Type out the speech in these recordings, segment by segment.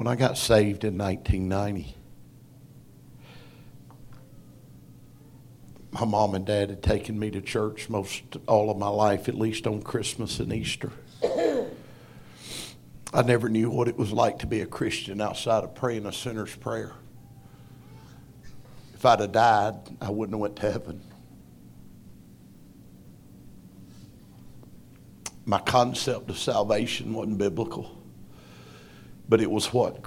When I got saved in 1990, my mom and dad had taken me to church most all of my life, at least on Christmas and Easter. I never knew what it was like to be a Christian outside of praying a sinner's prayer. If I'd have died, I wouldn't have went to heaven. My concept of salvation wasn't biblical, but it was what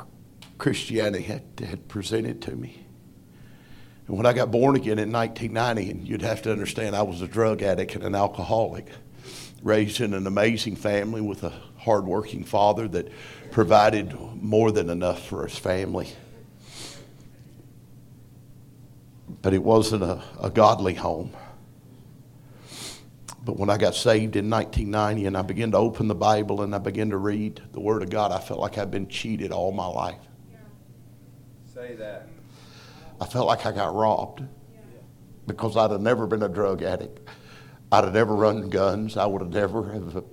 Christianity had, had presented to me. And when I got born again in 1990, and you'd have to understand I was a drug addict and an alcoholic, raised in an amazing family with a hardworking father that provided more than enough for his family. But it wasn't a, a godly home. But when I got saved in 1990 and I began to open the Bible and I began to read the Word of God, I felt like I'd been cheated all my life. Say that. I felt like I got robbed because I'd have never been a drug addict. I'd have never run guns. I would have never have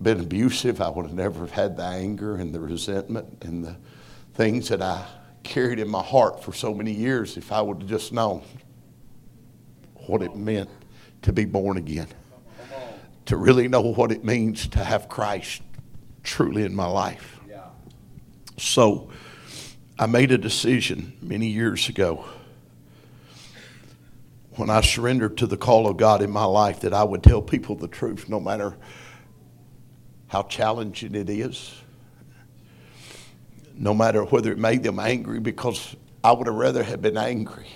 been abusive. I would have never had the anger and the resentment and the things that I carried in my heart for so many years if I would have just known what it meant to be born again. To really know what it means to have Christ truly in my life. Yeah. So I made a decision many years ago when I surrendered to the call of God in my life that I would tell people the truth no matter how challenging it is, no matter whether it made them angry, because I would have rather have been angry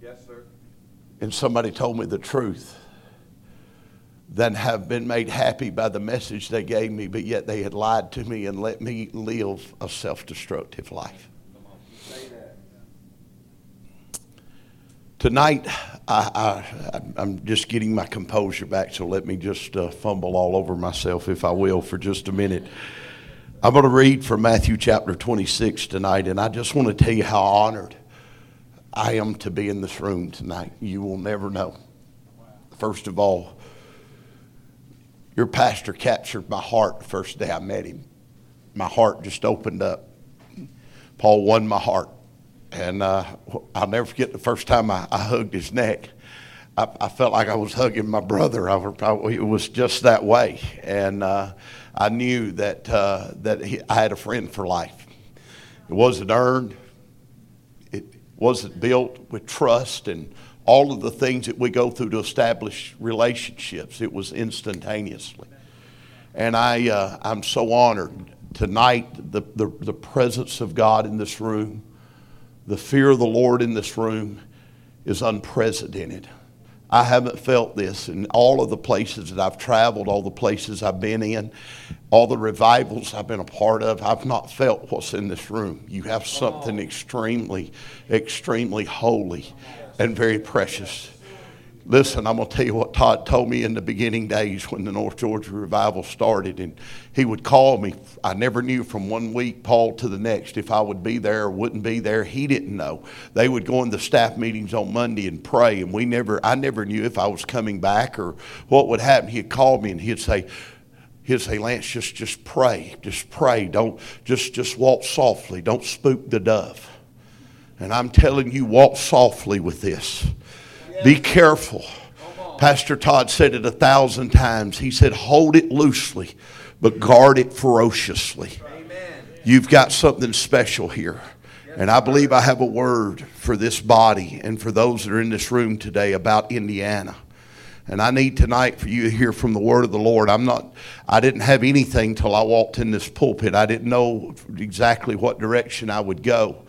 Yes, sir. and somebody told me the truth than have been made happy by the message they gave me, but yet they had lied to me and let me live a self destructive life. Tonight, I, I'm just getting my composure back, so let me just uh, fumble all over myself, if I will, for just a minute. I'm going to read from Matthew chapter 26 tonight, and I just want to tell you how honored I am to be in this room tonight. You will never know. First of all, your pastor captured my heart the first day I met him. My heart just opened up. Paul won my heart. And uh, I'll never forget the first time I, I hugged his neck. I, I, felt like I was hugging my brother. I, it was just that way. And uh, I knew that, uh, that he, I had a friend for life. It wasn't earned, it wasn't built with trust and all of the things that we go through to establish relationships. It was instantaneously. And I, uh, I'm so honored tonight, the, the, the presence of God in this room the fear of the Lord in this room is unprecedented. I haven't felt this in all of the places that I've traveled, all the places I've been in, all the revivals I've been a part of. I've not felt what's in this room. You have something extremely, extremely holy and very precious. Listen, I'm going to tell you what Todd told me in the beginning days when the North Georgia revival started. And he would call me. I never knew from one week, Paul, to the next if I would be there or wouldn't be there. He didn't know. They would go into staff meetings on Monday and pray. And we never, I never knew if I was coming back or what would happen. He'd call me and he'd say, he'd say, Lance, just, just pray. Just pray. Don't, just, just walk softly. Don't spook the dove. And I'm telling you, walk softly with this. Be careful. Pastor Todd said it a thousand times. He said, hold it loosely, but guard it ferociously. You've got something special here. And I believe I have a word for this body and for those that are in this room today about Indiana. And I need tonight for you to hear from the word of the Lord. I'm not, I didn't have anything till I walked in this pulpit. I didn't know exactly what direction I would go.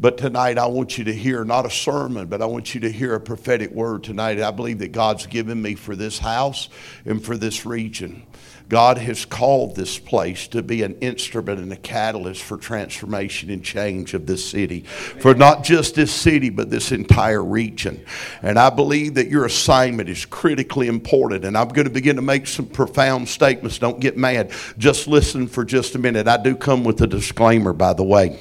But tonight, I want you to hear not a sermon, but I want you to hear a prophetic word tonight. I believe that God's given me for this house and for this region. God has called this place to be an instrument and a catalyst for transformation and change of this city. For not just this city, but this entire region. And I believe that your assignment is critically important. And I'm going to begin to make some profound statements. Don't get mad. Just listen for just a minute. I do come with a disclaimer, by the way.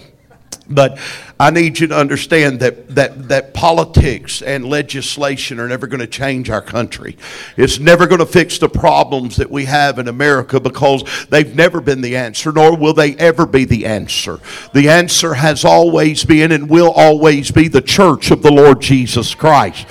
But I need you to understand that, that, that politics and legislation are never going to change our country. It's never going to fix the problems that we have in America because they've never been the answer, nor will they ever be the answer. The answer has always been and will always be the church of the Lord Jesus Christ.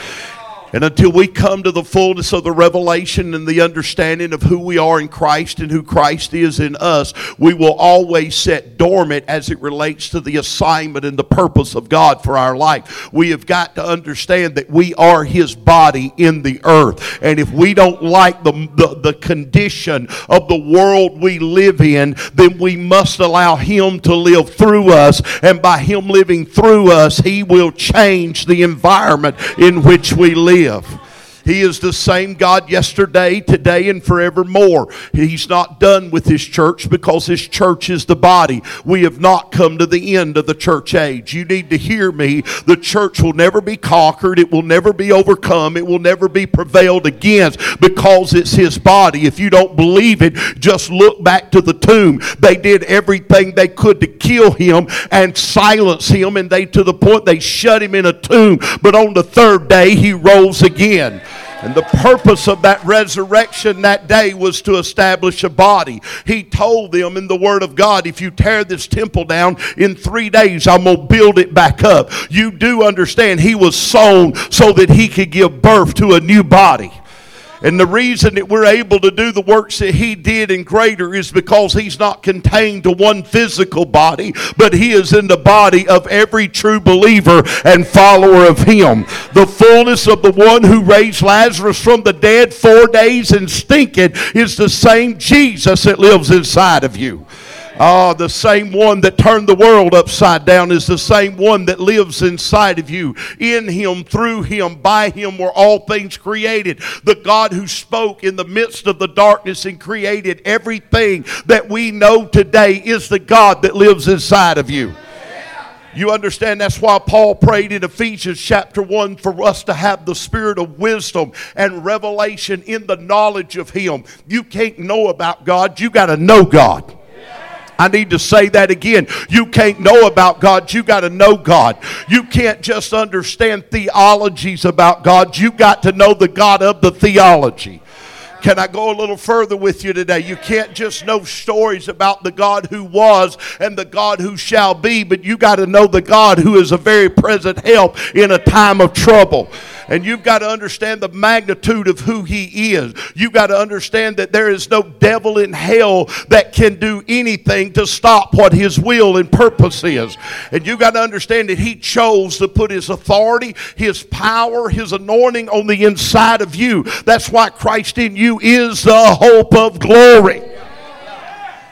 And until we come to the fullness of the revelation and the understanding of who we are in Christ and who Christ is in us, we will always set dormant as it relates to the assignment and the purpose of God for our life. We have got to understand that we are His body in the earth. And if we don't like the, the, the condition of the world we live in, then we must allow Him to live through us. And by Him living through us, He will change the environment in which we live live. He is the same God yesterday, today, and forevermore. He's not done with His church because His church is the body. We have not come to the end of the church age. You need to hear me. The church will never be conquered, it will never be overcome, it will never be prevailed against because it's His body. If you don't believe it, just look back to the tomb. They did everything they could to kill Him and silence Him, and they, to the point, they shut Him in a tomb. But on the third day, He rose again. And the purpose of that resurrection that day was to establish a body. He told them in the Word of God, if you tear this temple down in three days, I'm going to build it back up. You do understand he was sown so that he could give birth to a new body. And the reason that we're able to do the works that he did in greater is because he's not contained to one physical body, but he is in the body of every true believer and follower of him. The fullness of the one who raised Lazarus from the dead four days and stinking is the same Jesus that lives inside of you. Oh, the same one that turned the world upside down is the same one that lives inside of you. In him, through him, by him were all things created. The God who spoke in the midst of the darkness and created everything that we know today is the God that lives inside of you. You understand that's why Paul prayed in Ephesians chapter 1 for us to have the spirit of wisdom and revelation in the knowledge of Him. You can't know about God, you got to know God. I need to say that again. You can't know about God, you got to know God. You can't just understand theologies about God, you got to know the God of the theology. Can I go a little further with you today? You can't just know stories about the God who was and the God who shall be, but you got to know the God who is a very present help in a time of trouble. And you've got to understand the magnitude of who He is. You've got to understand that there is no devil in hell that can do anything to stop what His will and purpose is. And you've got to understand that He chose to put His authority, His power, His anointing on the inside of you. That's why Christ in you is the hope of glory.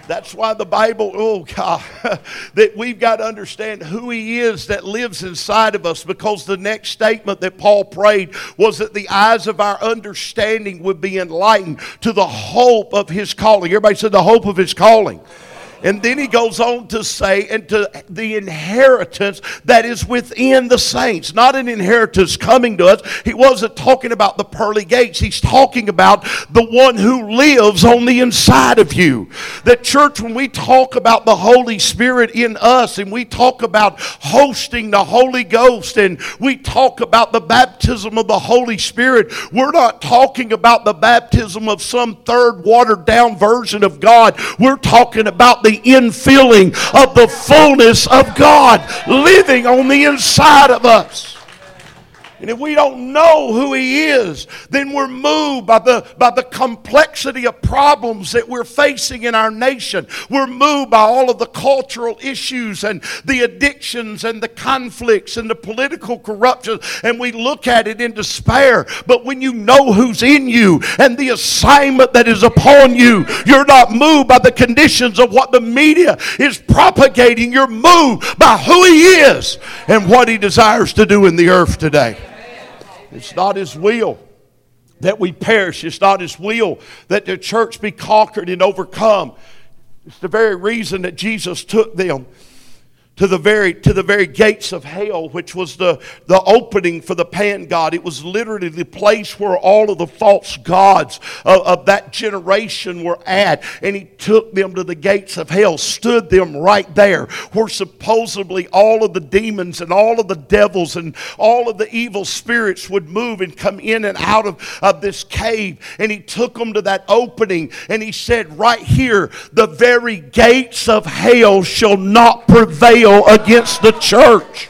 That's why the Bible, oh God, that we've got to understand who He is that lives inside of us because the next statement that Paul prayed was that the eyes of our understanding would be enlightened to the hope of His calling. Everybody said the hope of His calling. And then he goes on to say, and to the inheritance that is within the saints. Not an inheritance coming to us. He wasn't talking about the pearly gates. He's talking about the one who lives on the inside of you. That church, when we talk about the Holy Spirit in us and we talk about hosting the Holy Ghost and we talk about the baptism of the Holy Spirit, we're not talking about the baptism of some third watered down version of God. We're talking about the infilling of the fullness of God living on the inside of us. And if we don't know who He is, then we're moved by the, by the complexity of problems that we're facing in our nation. We're moved by all of the cultural issues and the addictions and the conflicts and the political corruption, and we look at it in despair. But when you know who's in you and the assignment that is upon you, you're not moved by the conditions of what the media is propagating. You're moved by who He is and what He desires to do in the earth today. It's not His will that we perish. It's not His will that the church be conquered and overcome. It's the very reason that Jesus took them to the very to the very gates of hell which was the the opening for the pan god. It was literally the place where all of the false gods of, of, that generation were at. And he took them to the gates of hell stood them right there where supposedly all of the demons and all of the devils and all of the evil spirits would move and come in and out of, of this cave. And he took them to that opening and he said right here the very gates of hell shall not prevail against the church.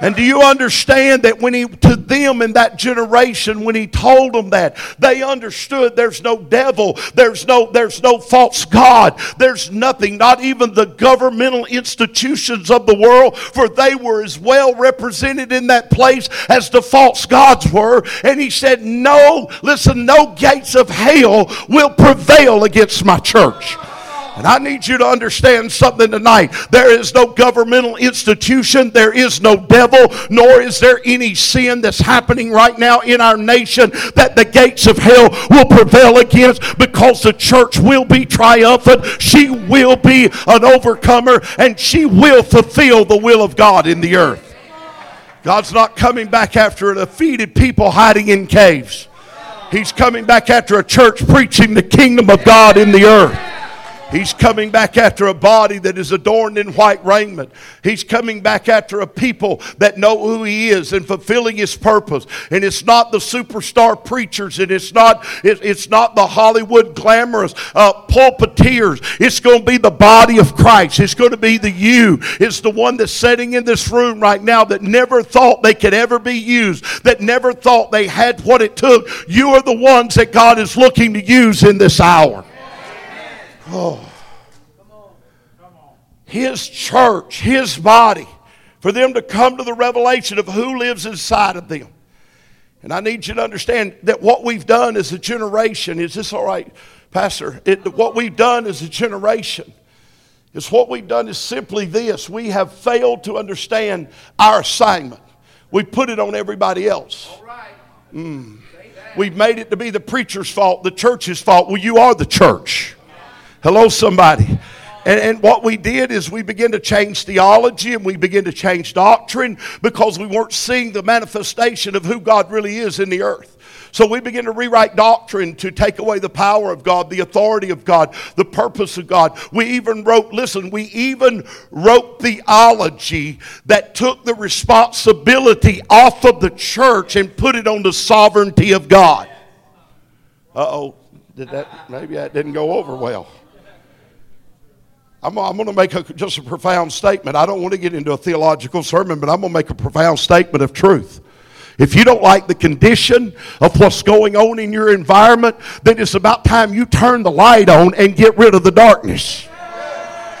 And do you understand that when he, to them in that generation, when he told them that, they understood there's no devil, there's no, there's no false God, there's nothing, not even the governmental institutions of the world, for they were as well represented in that place as the false gods were. And he said, No, listen, no gates of hell will prevail against my church. And I need you to understand something tonight. There is no governmental institution, there is no devil, nor is there any sin that's happening right now in our nation that the gates of hell will prevail against because the church will be triumphant. She will be an overcomer and she will fulfill the will of God in the earth. God's not coming back after a defeated people hiding in caves. He's coming back after a church preaching the kingdom of God in the earth. He's coming back after a body that is adorned in white raiment. He's coming back after a people that know who He is and fulfilling His purpose. And it's not the superstar preachers, and it's not it, it's not the Hollywood glamorous uh, pulpiteers. It's going to be the body of Christ. It's going to be the you. It's the one that's sitting in this room right now that never thought they could ever be used. That never thought they had what it took. You are the ones that God is looking to use in this hour. Oh. His church, His body, for them to come to the revelation of who lives inside of them. And I need you to understand that what we've done as a generation, is this all right, Pastor? It, what we've done as a generation is what we've done is simply this we have failed to understand our assignment. We put it on everybody else. Mm. We've made it to be the preacher's fault, the church's fault. Well, you are the church. Hello, somebody. And, what we did is we began to change theology and we began to change doctrine because we weren't seeing the manifestation of who God really is in the earth. So we began to rewrite doctrine to take away the power of God, the authority of God, the purpose of God. We even wrote, listen, we even wrote theology that took the responsibility off of the church and put it on the sovereignty of God. Uh oh, did that maybe that didn't go over well. I'm, I'm going to make a, just a profound statement. I don't want to get into a theological sermon, but I'm going to make a profound statement of truth. If you don't like the condition of what's going on in your environment, then it's about time you turn the light on and get rid of the darkness.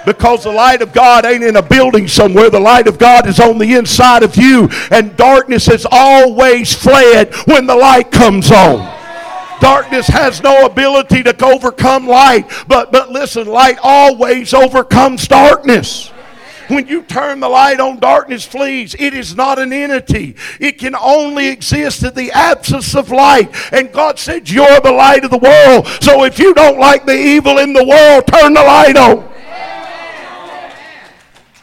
Because the light of God ain't in a building somewhere. The light of God is on the inside of you. And darkness has always fled when the light comes on. Darkness has no ability to overcome light. But, but listen, light always overcomes darkness. When you turn the light on, darkness flees. It is not an entity. It can only exist in the absence of light. And God said, You're the light of the world. So if you don't like the evil in the world, turn the light on.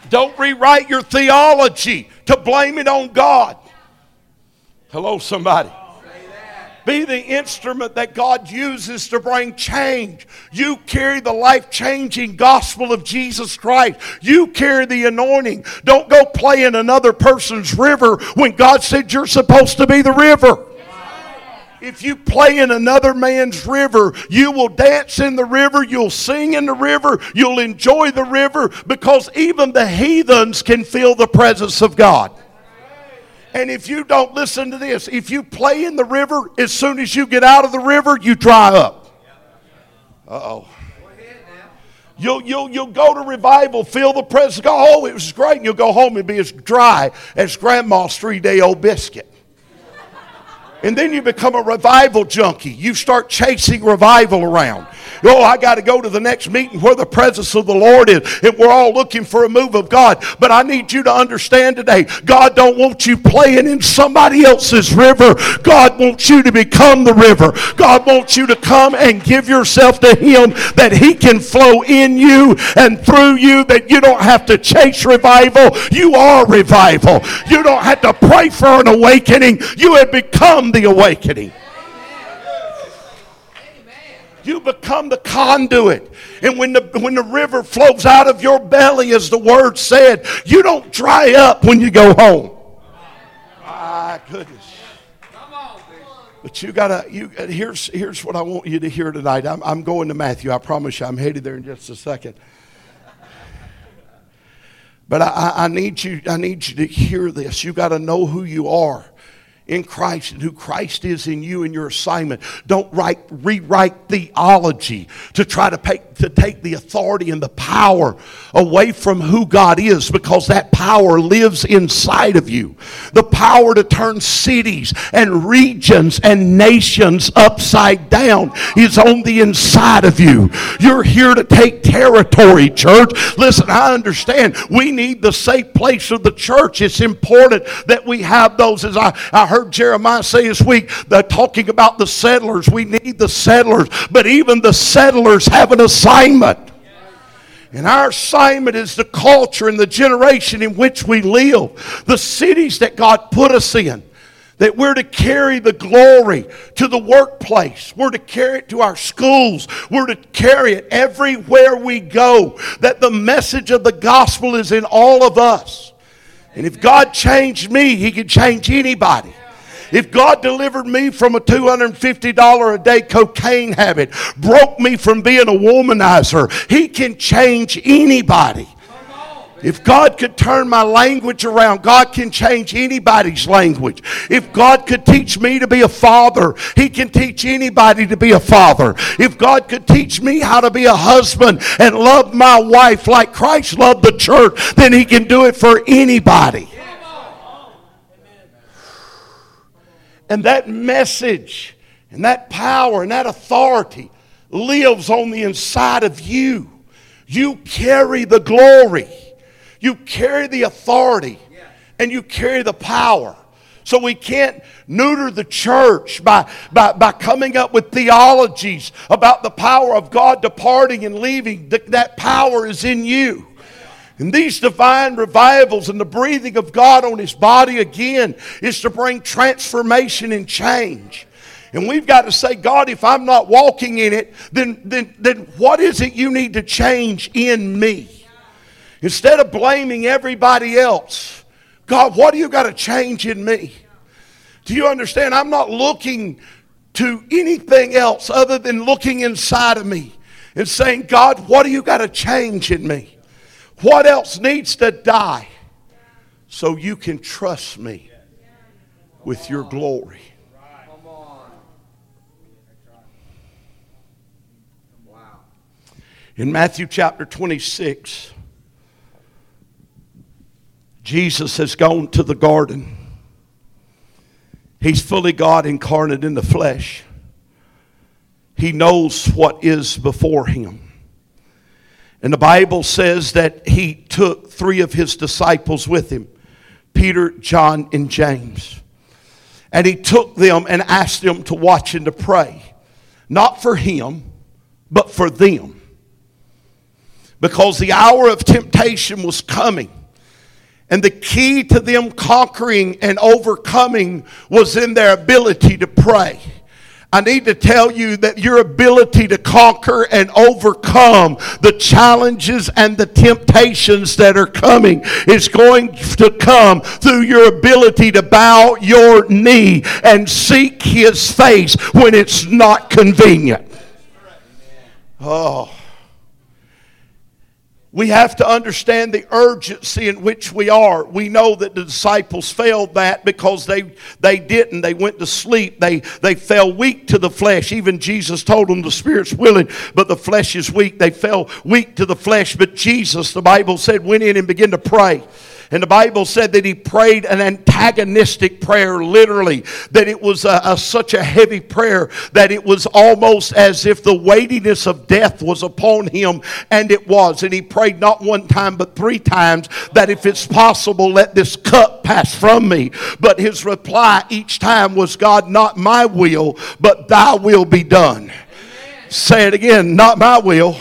Don't rewrite your theology to blame it on God. Hello, somebody. Be the instrument that God uses to bring change. You carry the life changing gospel of Jesus Christ. You carry the anointing. Don't go play in another person's river when God said you're supposed to be the river. If you play in another man's river, you will dance in the river, you'll sing in the river, you'll enjoy the river because even the heathens can feel the presence of God. And if you don't listen to this, if you play in the river, as soon as you get out of the river, you dry up. Uh oh. You'll, you'll, you'll go to revival, feel the presence God. Oh, it was great. And you'll go home and be as dry as grandma's three day old biscuit. And then you become a revival junkie. You start chasing revival around. Oh, I got to go to the next meeting where the presence of the Lord is. And we're all looking for a move of God. But I need you to understand today, God don't want you playing in somebody else's river. God wants you to become the river. God wants you to come and give yourself to Him that He can flow in you and through you, that you don't have to chase revival. You are revival. You don't have to pray for an awakening. You have become the awakening. You become the conduit. And when the, when the river flows out of your belly, as the word said, you don't dry up when you go home. My goodness. But you gotta, you, here's, here's what I want you to hear tonight. I'm, I'm going to Matthew. I promise you, I'm headed there in just a second. But I, I need you, I need you to hear this. You got to know who you are in Christ and who Christ is in you and your assignment. Don't write, rewrite theology to try to, pay, to take the authority and the power away from who God is because that power lives inside of you. The power to turn cities and regions and nations upside down is on the inside of you. You're here to take territory, church. Listen, I understand we need the safe place of the church. It's important that we have those. As I, I heard Jeremiah say this week, that talking about the settlers. We need the settlers, but even the settlers have an assignment. And our assignment is the culture and the generation in which we live, the cities that God put us in. That we're to carry the glory to the workplace. We're to carry it to our schools. We're to carry it everywhere we go. That the message of the gospel is in all of us. And if God changed me, He can change anybody. If God delivered me from a $250 a day cocaine habit, broke me from being a womanizer, He can change anybody. If God could turn my language around, God can change anybody's language. If God could teach me to be a father, He can teach anybody to be a father. If God could teach me how to be a husband and love my wife like Christ loved the church, then He can do it for anybody. And that message and that power and that authority lives on the inside of you. You carry the glory, you carry the authority, and you carry the power. So we can't neuter the church by, by, by coming up with theologies about the power of God departing and leaving. That power is in you. And these divine revivals and the breathing of God on his body again is to bring transformation and change. And we've got to say, God, if I'm not walking in it, then, then, then what is it you need to change in me? Instead of blaming everybody else, God, what do you got to change in me? Do you understand? I'm not looking to anything else other than looking inside of me and saying, God, what do you got to change in me? What else needs to die so you can trust me with your glory? In Matthew chapter 26, Jesus has gone to the garden. He's fully God incarnate in the flesh. He knows what is before him. And the Bible says that he took three of his disciples with him Peter, John, and James. And he took them and asked them to watch and to pray, not for him, but for them. Because the hour of temptation was coming. And the key to them conquering and overcoming was in their ability to pray. I need to tell you that your ability to conquer and overcome the challenges and the temptations that are coming is going to come through your ability to bow your knee and seek His face when it's not convenient. Oh. We have to understand the urgency in which we are. We know that the disciples failed that because they, they didn't. They went to sleep. They, they fell weak to the flesh. Even Jesus told them the spirit's willing, but the flesh is weak. They fell weak to the flesh. But Jesus, the Bible said, went in and began to pray. And the Bible said that he prayed an antagonistic prayer, literally, that it was a, a, such a heavy prayer that it was almost as if the weightiness of death was upon him, and it was. And he prayed not one time, but three times that if it's possible, let this cup pass from me. But his reply each time was, God, not my will, but thy will be done. Amen. Say it again, not my will,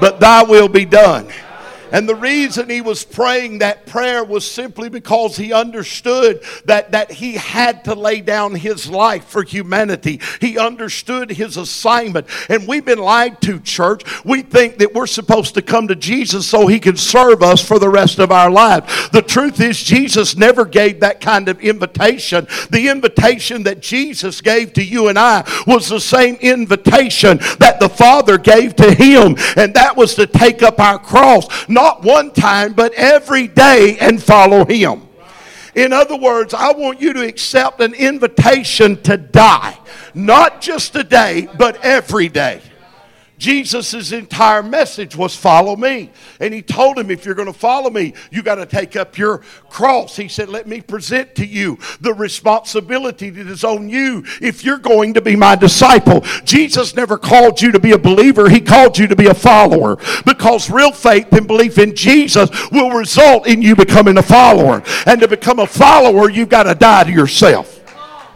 but thy will be done. And the reason he was praying that prayer was simply because he understood that, that he had to lay down his life for humanity. He understood his assignment. And we've been lied to, church. We think that we're supposed to come to Jesus so he can serve us for the rest of our lives. The truth is, Jesus never gave that kind of invitation. The invitation that Jesus gave to you and I was the same invitation that the Father gave to him, and that was to take up our cross. Not not one time, but every day and follow him. In other words, I want you to accept an invitation to die. Not just today, but every day. Jesus' entire message was follow me. And he told him, if you're going to follow me, you got to take up your cross. He said, let me present to you the responsibility that is on you if you're going to be my disciple. Jesus never called you to be a believer, he called you to be a follower. Because real faith and belief in Jesus will result in you becoming a follower. And to become a follower, you've got to die to yourself.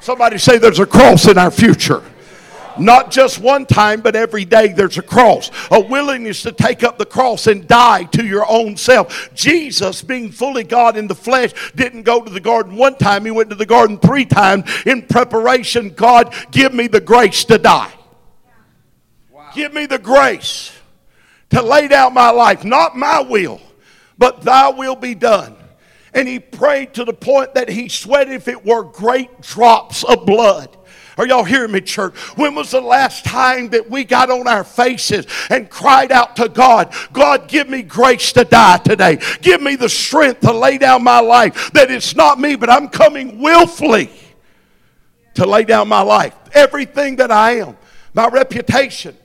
Somebody say there's a cross in our future. Not just one time, but every day there's a cross. A willingness to take up the cross and die to your own self. Jesus, being fully God in the flesh, didn't go to the garden one time, he went to the garden three times in preparation. God, give me the grace to die. Wow. Give me the grace to lay down my life. Not my will, but thy will be done. And he prayed to the point that he sweated if it were great drops of blood. Are y'all hearing me, church? When was the last time that we got on our faces and cried out to God, God, give me grace to die today. Give me the strength to lay down my life. That it's not me, but I'm coming willfully to lay down my life. Everything that I am, my reputation,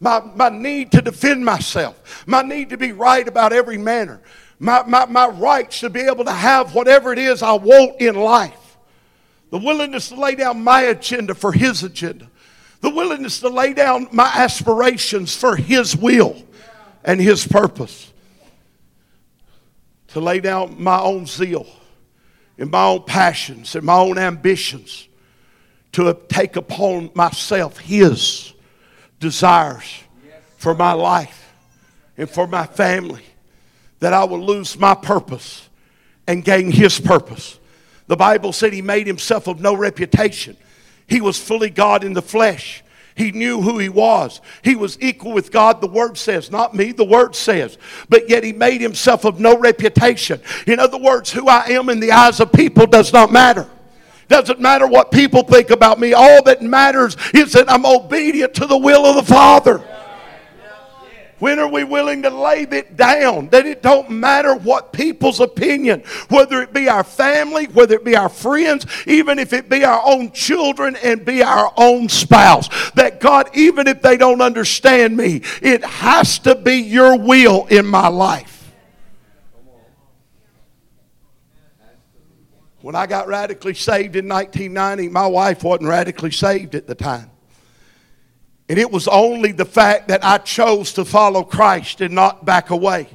my, my need to defend myself, my need to be right about every manner, my, my, my rights to be able to have whatever it is I want in life. The willingness to lay down my agenda for His agenda. The willingness to lay down my aspirations for His will and His purpose. To lay down my own zeal and my own passions and my own ambitions. To take upon myself His desires for my life and for my family. That I will lose my purpose and gain His purpose. The Bible said he made himself of no reputation. He was fully God in the flesh. He knew who he was. He was equal with God, the word says, not me, the word says. But yet he made himself of no reputation. In other words, who I am in the eyes of people does not matter. Doesn't matter what people think about me. All that matters is that I'm obedient to the will of the Father. When are we willing to lay it down that it don't matter what people's opinion, whether it be our family, whether it be our friends, even if it be our own children and be our own spouse, that God, even if they don't understand me, it has to be your will in my life. When I got radically saved in 1990, my wife wasn't radically saved at the time. And it was only the fact that I chose to follow Christ and not back away.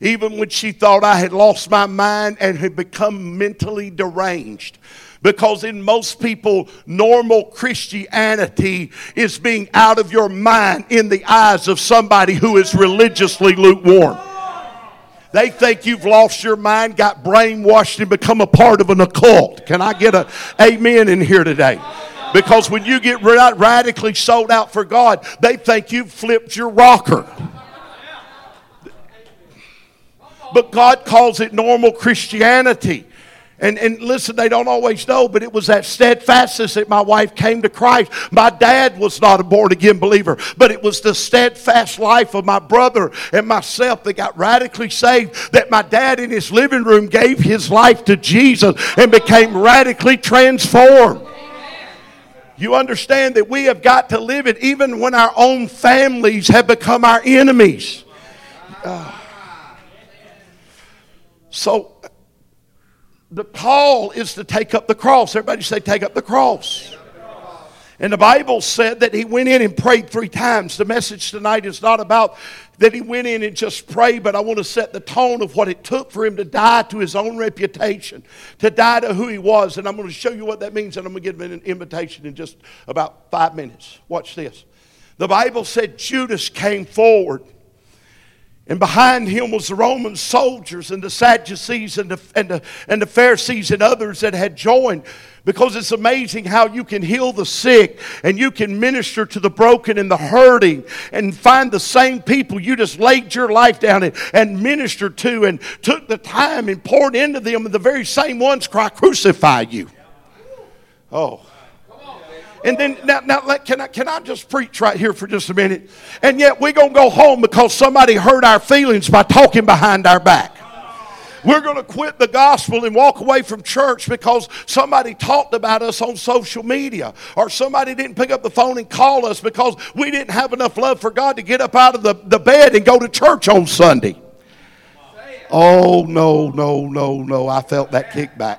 Even when she thought I had lost my mind and had become mentally deranged. Because in most people, normal Christianity is being out of your mind in the eyes of somebody who is religiously lukewarm. They think you've lost your mind, got brainwashed, and become a part of an occult. Can I get a amen in here today? Because when you get radically sold out for God, they think you've flipped your rocker. But God calls it normal Christianity. And, and listen, they don't always know, but it was that steadfastness that my wife came to Christ. My dad was not a born again believer, but it was the steadfast life of my brother and myself that got radically saved. That my dad in his living room gave his life to Jesus and became radically transformed. You understand that we have got to live it even when our own families have become our enemies. Uh, so the call is to take up the cross. Everybody say, take up the cross. And the Bible said that he went in and prayed three times. The message tonight is not about that he went in and just prayed, but I want to set the tone of what it took for him to die to his own reputation, to die to who he was. And I'm going to show you what that means, and I'm going to give him an invitation in just about five minutes. Watch this. The Bible said Judas came forward and behind him was the Roman soldiers and the Sadducees and the, and, the, and the Pharisees and others that had joined. Because it's amazing how you can heal the sick and you can minister to the broken and the hurting and find the same people you just laid your life down and, and ministered to and took the time and poured into them, and the very same ones cry, Crucify you. Oh. And then now, now can I can I just preach right here for just a minute? And yet we're gonna go home because somebody hurt our feelings by talking behind our back. We're going to quit the gospel and walk away from church because somebody talked about us on social media or somebody didn't pick up the phone and call us because we didn't have enough love for God to get up out of the, the bed and go to church on Sunday. Oh, no, no, no, no. I felt that kickback.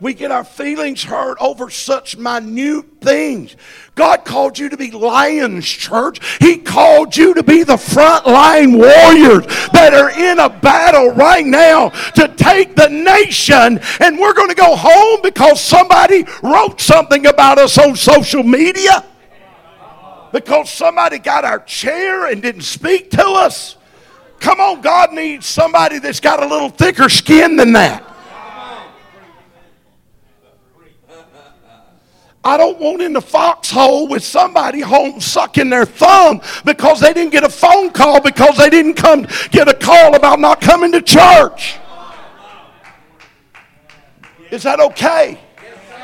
We get our feelings hurt over such minute things. God called you to be lions, church. He called you to be the frontline warriors that are in a battle right now to take the nation. And we're going to go home because somebody wrote something about us on social media. Because somebody got our chair and didn't speak to us. Come on, God needs somebody that's got a little thicker skin than that. I don't want in the foxhole with somebody home sucking their thumb because they didn't get a phone call because they didn't come get a call about not coming to church. Is that okay?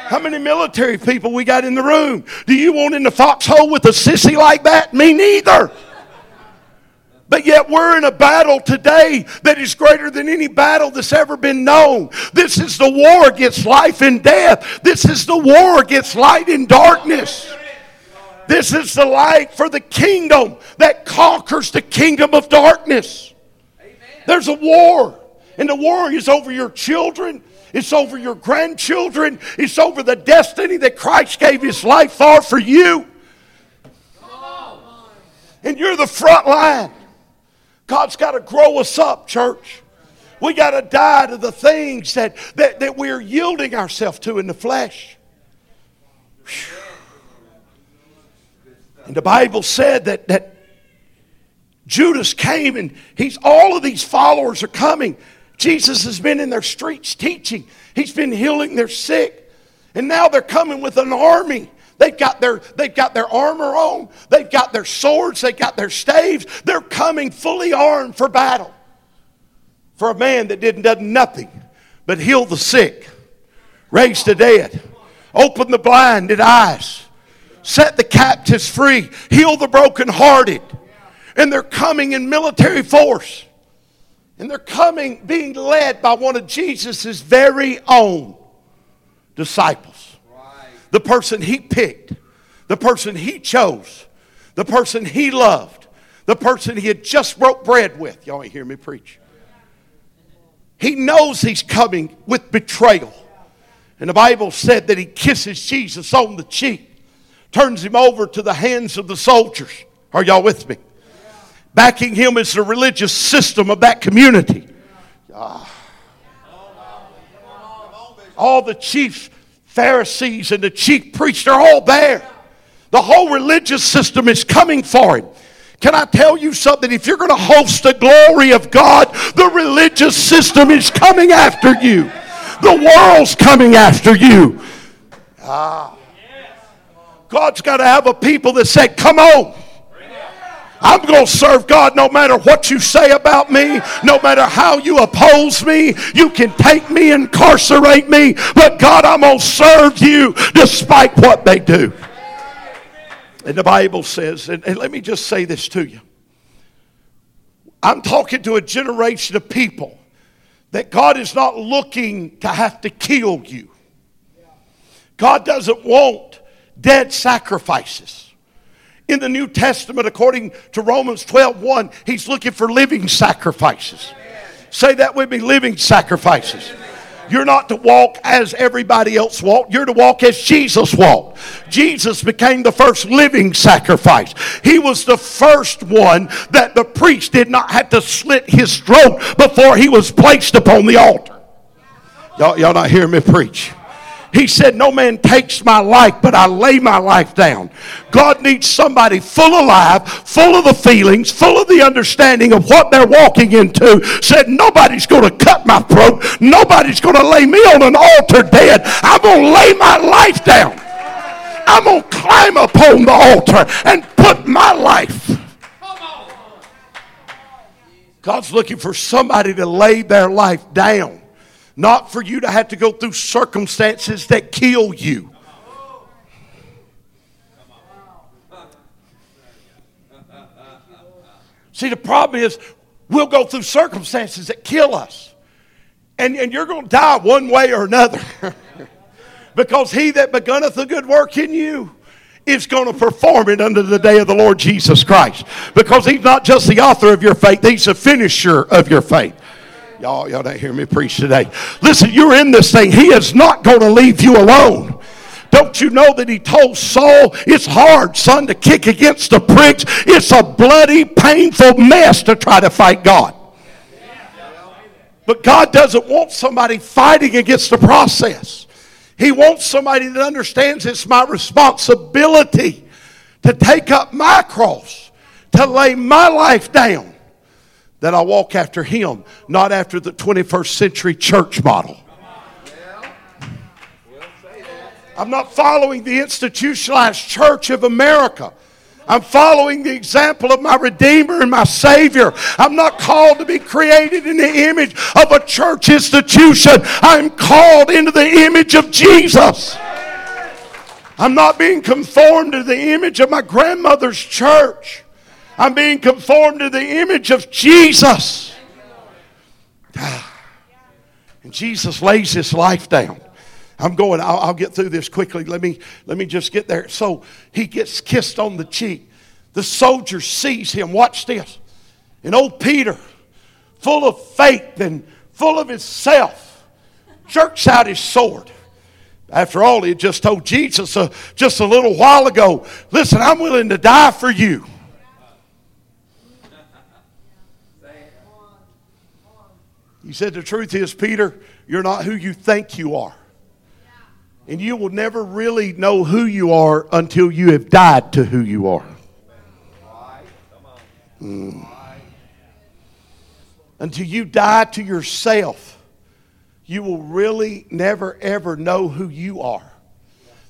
How many military people we got in the room? Do you want in the foxhole with a sissy like that? Me neither. But yet we're in a battle today that is greater than any battle that's ever been known. This is the war against life and death. This is the war against light and darkness. This is the light for the kingdom that conquers the kingdom of darkness. There's a war, and the war is over your children. It's over your grandchildren. It's over the destiny that Christ gave his life for for you. And you're the front line. God's got to grow us up, church. We got to die to the things that, that, that we're yielding ourselves to in the flesh. Whew. And the Bible said that, that Judas came and he's all of these followers are coming. Jesus has been in their streets teaching. He's been healing their sick. And now they're coming with an army. They've got their, they've got their armor on. They've got their swords. They've got their staves. They're coming fully armed for battle. For a man that did done nothing but heal the sick, raise the dead, open the blinded eyes, set the captives free, heal the brokenhearted. And they're coming in military force. And they're coming being led by one of Jesus' very own disciples the person he picked, the person he chose, the person he loved, the person he had just broke bread with. Y'all ain't hear me preach. He knows he's coming with betrayal. And the Bible said that he kisses Jesus on the cheek, turns him over to the hands of the soldiers. Are y'all with me? Backing him is the religious system of that community. Ah. All the chiefs Pharisees and the chief priests, they're all there. The whole religious system is coming for him. Can I tell you something? If you're going to host the glory of God, the religious system is coming after you. The world's coming after you. Ah. God's got to have a people that say, Come on. I'm going to serve God no matter what you say about me, no matter how you oppose me. You can take me, incarcerate me, but God, I'm going to serve you despite what they do. And the Bible says, and, and let me just say this to you I'm talking to a generation of people that God is not looking to have to kill you. God doesn't want dead sacrifices in the New Testament, according to Romans 12 1, he's looking for living sacrifices. Say that with me living sacrifices. You're not to walk as everybody else walked. You're to walk as Jesus walked. Jesus became the first living sacrifice. He was the first one that the priest did not have to slit his throat before he was placed upon the altar. Y'all, y'all not hearing me preach? He said, No man takes my life, but I lay my life down. God needs somebody full of life, full of the feelings, full of the understanding of what they're walking into. Said, Nobody's going to cut my throat. Nobody's going to lay me on an altar dead. I'm going to lay my life down. I'm going to climb upon the altar and put my life. God's looking for somebody to lay their life down not for you to have to go through circumstances that kill you. See, the problem is we'll go through circumstances that kill us. And, and you're going to die one way or another. because he that begunneth a good work in you is going to perform it under the day of the Lord Jesus Christ. Because he's not just the author of your faith, he's the finisher of your faith. Y'all, y'all don't hear me preach today. Listen, you're in this thing. He is not going to leave you alone. Don't you know that he told Saul, it's hard, son, to kick against the pricks. It's a bloody, painful mess to try to fight God. But God doesn't want somebody fighting against the process. He wants somebody that understands it's my responsibility to take up my cross, to lay my life down that I walk after Him, not after the 21st century church model. I'm not following the institutionalized church of America. I'm following the example of my Redeemer and my Savior. I'm not called to be created in the image of a church institution. I'm called into the image of Jesus. I'm not being conformed to the image of my grandmother's church. I'm being conformed to the image of Jesus. And Jesus lays his life down. I'm going, I'll, I'll, get through this quickly. Let me, let me just get there. So he gets kissed on the cheek. The soldier sees him. Watch this. And old Peter, full of faith and full of himself, jerks out his sword. After all, he had just told Jesus uh, just a little while ago, listen, I'm willing to die for you. He said, The truth is, Peter, you're not who you think you are. And you will never really know who you are until you have died to who you are. Mm. Until you die to yourself, you will really never ever know who you are.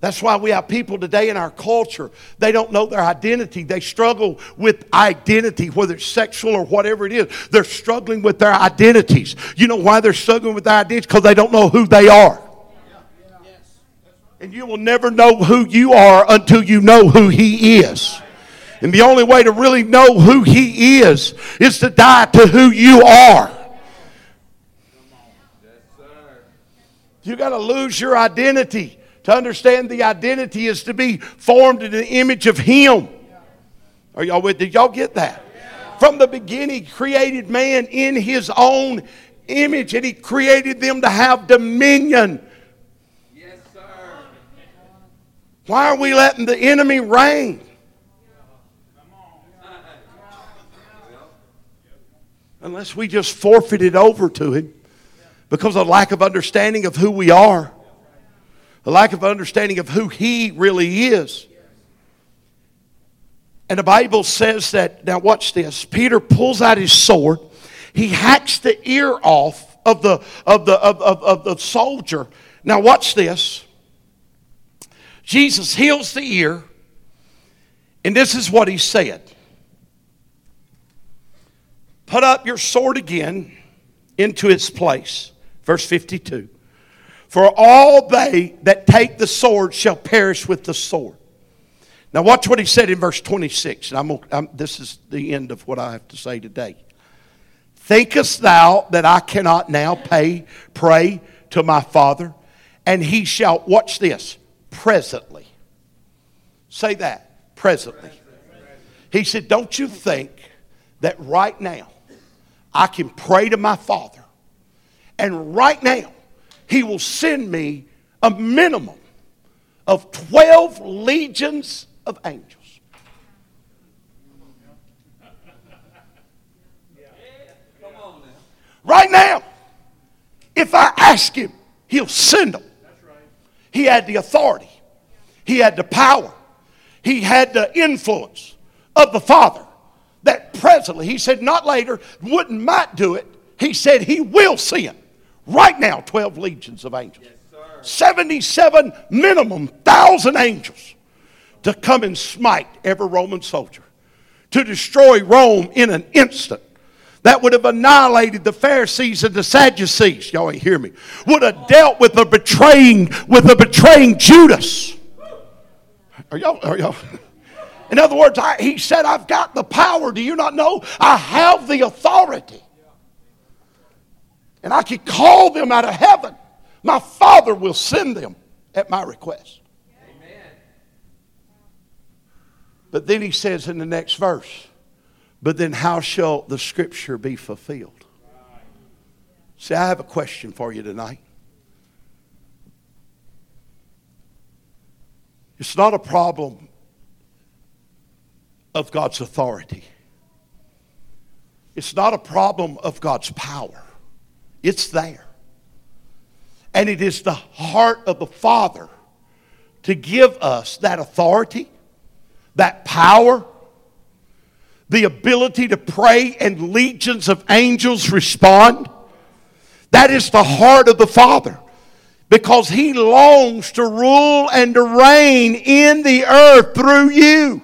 That's why we have people today in our culture, they don't know their identity. They struggle with identity, whether it's sexual or whatever it is. They're struggling with their identities. You know why they're struggling with their identities? Because they don't know who they are. And you will never know who you are until you know who He is. And the only way to really know who He is is to die to who you are. You got to lose your identity. To understand the identity is to be formed in the image of Him. Are y'all with? Did y'all get that? From the beginning, He created man in His own image, and He created them to have dominion. Yes, sir. Why are we letting the enemy reign? Unless we just forfeit it over to Him because of lack of understanding of who we are a lack of understanding of who He really is. And the Bible says that, now watch this. Peter pulls out his sword, he hacks the ear off of the, of the, of, of, of the soldier. Now watch this. Jesus heals the ear, and this is what he said Put up your sword again into its place. Verse 52. For all they that take the sword shall perish with the sword. Now, watch what he said in verse 26. And I'm, I'm, this is the end of what I have to say today. Thinkest thou that I cannot now pay, pray to my Father, and he shall, watch this, presently. Say that, presently. He said, Don't you think that right now I can pray to my Father, and right now, He will send me a minimum of 12 legions of angels. Right now, if I ask Him, He'll send them. He had the authority, He had the power, He had the influence of the Father. That presently, He said, not later, wouldn't might do it. He said, He will send right now 12 legions of angels. 77 minimum thousand angels to come and smite every Roman soldier, to destroy Rome in an instant. That would have annihilated the Pharisees and the Sadducees. Y'all ain't hear me. Would have dealt with the betraying, with the betraying Judas. Are y'all, are y'all? In other words, I, he said, I've got the power. Do you not know? I have the authority. And I can call them out of heaven. My Father will send them at my request. Amen. But then he says in the next verse, but then how shall the scripture be fulfilled? See, I have a question for you tonight. It's not a problem of God's authority. It's not a problem of God's power. It's there. And it is the heart of the Father to give us that authority, that power, the ability to pray and legions of angels respond. That is the heart of the Father because He longs to rule and to reign in the earth through you.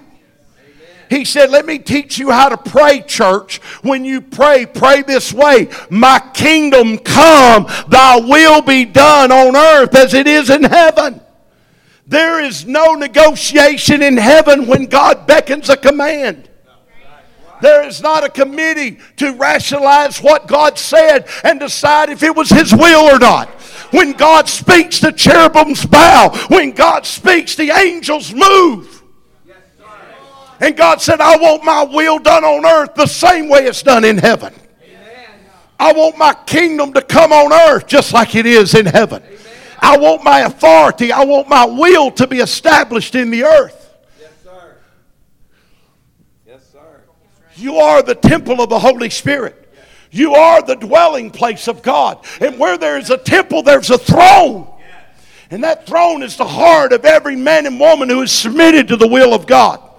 He said, Let me teach you how to pray, church. When you pray, pray this way My kingdom come, thy will be done on earth as it is in heaven. There is no negotiation in heaven when God beckons a command. There is not a committee to rationalize what God said and decide if it was His will or not. When God speaks, the cherubims bow. When God speaks, the angels move. And God said, I want my will done on earth the same way it's done in heaven. I want my kingdom to come on earth just like it is in heaven. I want my authority, I want my will to be established in the earth. Yes, sir. Yes, sir. You are the temple of the Holy Spirit. You are the dwelling place of God. And where there is a temple, there's a throne. And that throne is the heart of every man and woman who is submitted to the will of God.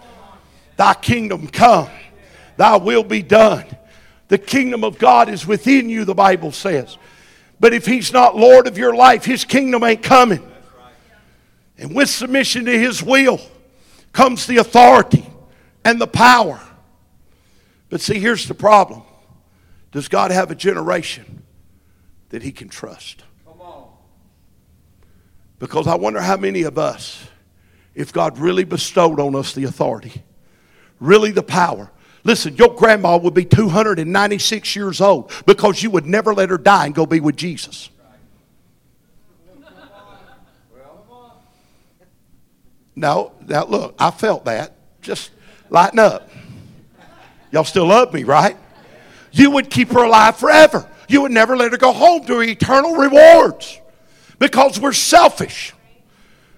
Thy kingdom come, thy will be done. The kingdom of God is within you, the Bible says. But if he's not Lord of your life, his kingdom ain't coming. And with submission to his will comes the authority and the power. But see, here's the problem Does God have a generation that he can trust? Because I wonder how many of us, if God really bestowed on us the authority, really the power. Listen, your grandma would be 296 years old because you would never let her die and go be with Jesus. No, now look, I felt that. Just lighten up. Y'all still love me, right? You would keep her alive forever. You would never let her go home to eternal rewards because we're selfish,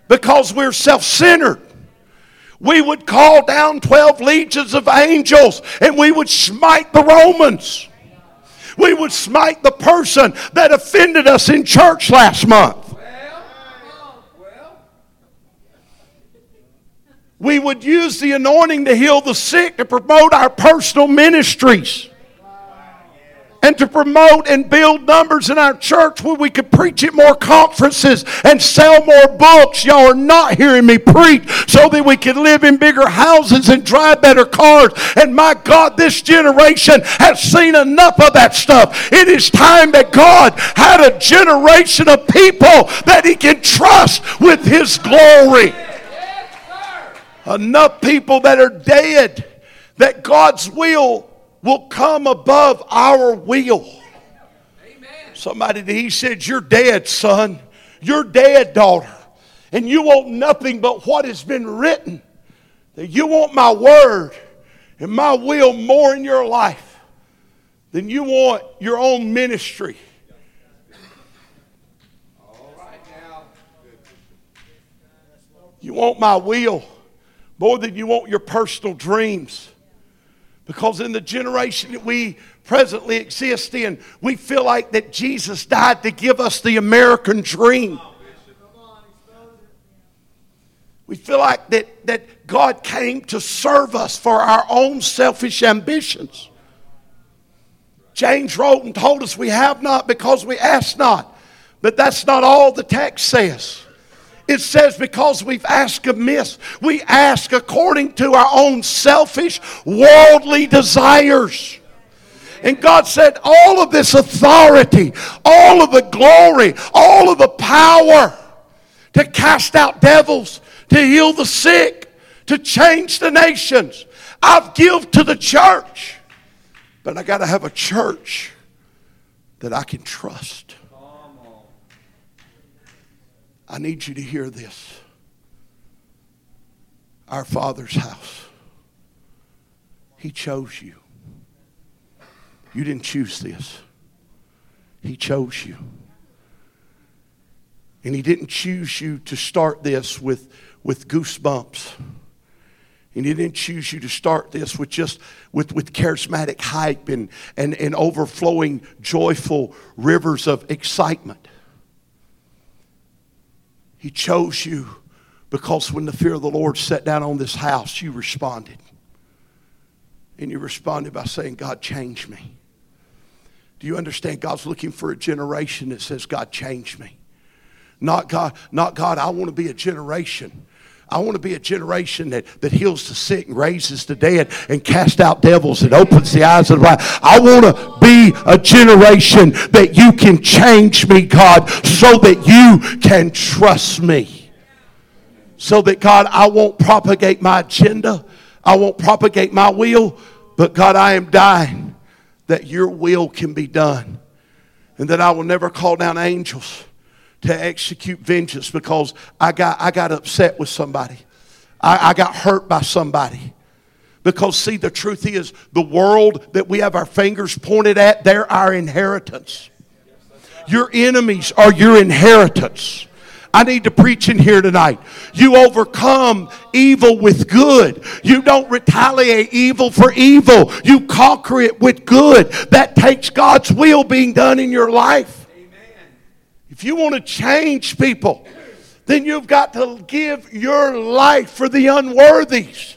because we're self centered we would call down 12 legions of angels and we would smite the Romans. We would smite the person that offended us in church last month. We would use the anointing to heal the sick, to promote our personal ministries and to promote and build numbers in our church where we could preach at more conferences and sell more books. Y'all are not hearing me preach so that we could live in bigger houses and drive better cars. And my God, this generation has seen enough of that stuff. It is time that God had a generation of people that He can trust with His glory. Enough people that are dead that God's will will come above our will. Amen. Somebody, that he said, You're dead, son. You're dead, daughter. And you want nothing but what has been written. That you want my word and my will more in your life then you want your own ministry. All right now. You want my will more than you want your personal dreams. Because in the generation that we presently exist in, we feel like that Jesus died to give us the American dream. We feel like that, that God came to serve us for our own selfish ambitions. James wrote and told us we have not because we ask not. But that's not all the text says. It says because we've asked amiss, we ask according to our own selfish, worldly desires. And God said, all of this authority, all of the glory, all of the power to cast out devils, to heal the sick, to change the nations, I've give to the church. But I got to have a church that I can trust. I need you to hear this. Our Father's house. He chose you. You didn't choose this. He chose you. And He didn't choose you to start this with, with goosebumps. And he didn't choose you to start this with just with, with charismatic hype and, and, and overflowing joyful rivers of excitement. He chose you because when the fear of the Lord sat down on this house, you responded. And you responded by saying, God, change me. Do you understand? God's looking for a generation that says, God, change me. Not God, not God, I want to be a generation I want to be a generation that, that heals the sick and raises the dead and casts out devils and opens the eyes of the blind. I want to be a generation that you can change me, God, so that you can trust me. So that, God, I won't propagate my agenda. I won't propagate my will. But, God, I am dying that your will can be done. And that I will never call down angels to execute vengeance because I got, I got upset with somebody. I, I got hurt by somebody. Because, see, the truth is, the world that we have our fingers pointed at, they're our inheritance. Your enemies are your inheritance. I need to preach in here tonight. You overcome evil with good. You don't retaliate evil for evil. You conquer it with good. That takes God's will being done in your life. If you want to change people, then you've got to give your life for the unworthies.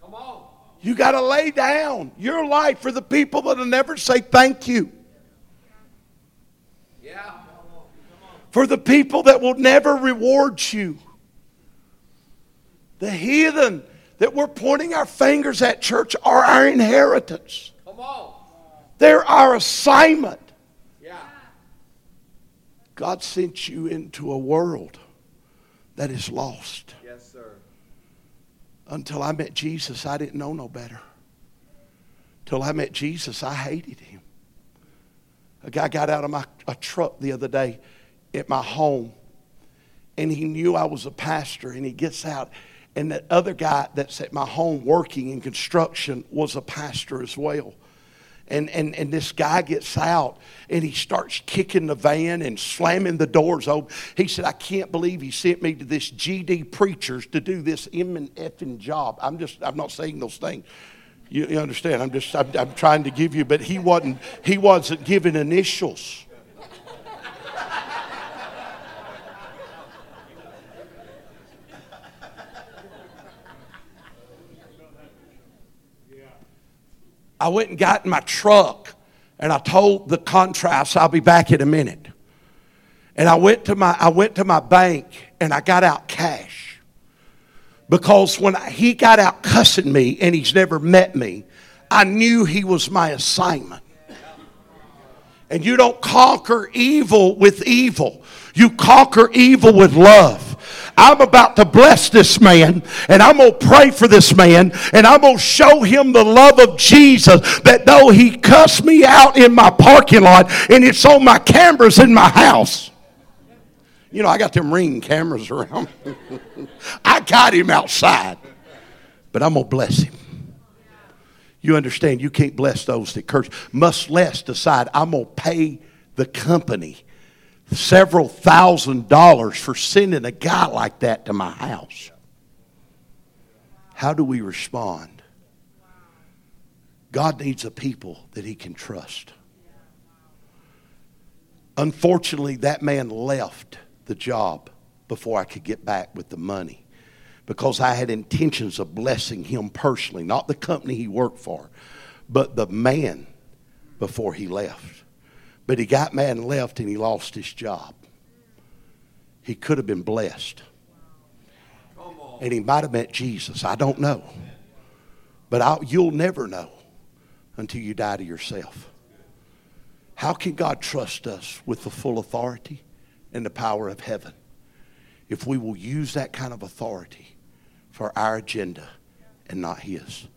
Come on. You got to lay down your life for the people that'll never say thank you. Yeah. For the people that will never reward you. The heathen that we're pointing our fingers at, church, are our inheritance. Come on. They're our assignment. God sent you into a world that is lost. Yes, sir. Until I met Jesus, I didn't know no better. Till I met Jesus, I hated him. A guy got out of my a truck the other day at my home, and he knew I was a pastor, and he gets out. And that other guy that's at my home working in construction was a pastor as well and, and, and this guy gets out and he starts kicking the van and slamming the doors open. He said, I can't believe he sent me to this GD preachers to do this M and effing job. I'm just, I'm not saying those things. You, you understand? I'm just, I'm, I'm trying to give you, but he wasn't, he wasn't giving initials. I went and got in my truck and I told the contrast, I'll be back in a minute. And I went to my, I went to my bank and I got out cash. Because when I, he got out cussing me and he's never met me, I knew he was my assignment. And you don't conquer evil with evil. You conquer evil with love. I'm about to bless this man and I'm going to pray for this man and I'm going to show him the love of Jesus that though he cussed me out in my parking lot and it's on my cameras in my house. You know, I got them ring cameras around. I got him outside, but I'm going to bless him. You understand, you can't bless those that curse. Must less decide, I'm going to pay the company several thousand dollars for sending a guy like that to my house. How do we respond? God needs a people that he can trust. Unfortunately, that man left the job before I could get back with the money because I had intentions of blessing him personally, not the company he worked for, but the man before he left. But he got mad and left and he lost his job. He could have been blessed. And he might have met Jesus. I don't know. But I'll, you'll never know until you die to yourself. How can God trust us with the full authority and the power of heaven if we will use that kind of authority for our agenda and not His?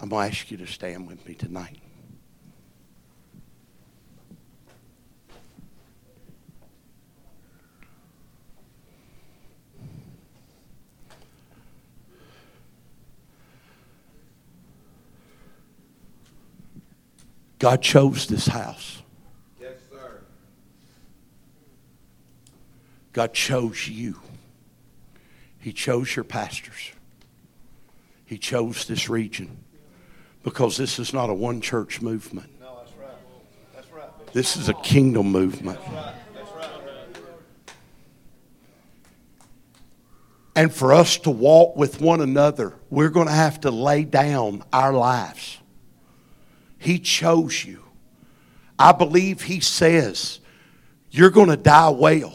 I'm going to ask you to stand with me tonight. God chose this house. Yes, sir. God chose you. He chose your pastors. He chose this region because this is not a one church movement. No, that's right. That's right. This is a kingdom movement. That's right. And for us to walk with one another, we're going to have to lay down our lives. He chose you. I believe He says, You're going to die well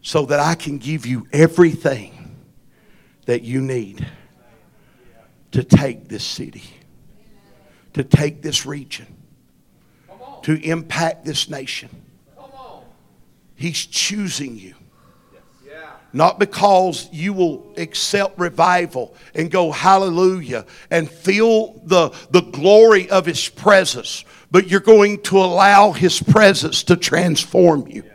so that I can give you everything that you need to take this city, to take this region, to impact this nation. He's choosing you. Yeah. Not because you will accept revival and go hallelujah and feel the, the glory of His presence, but you're going to allow His presence to transform you. Yes,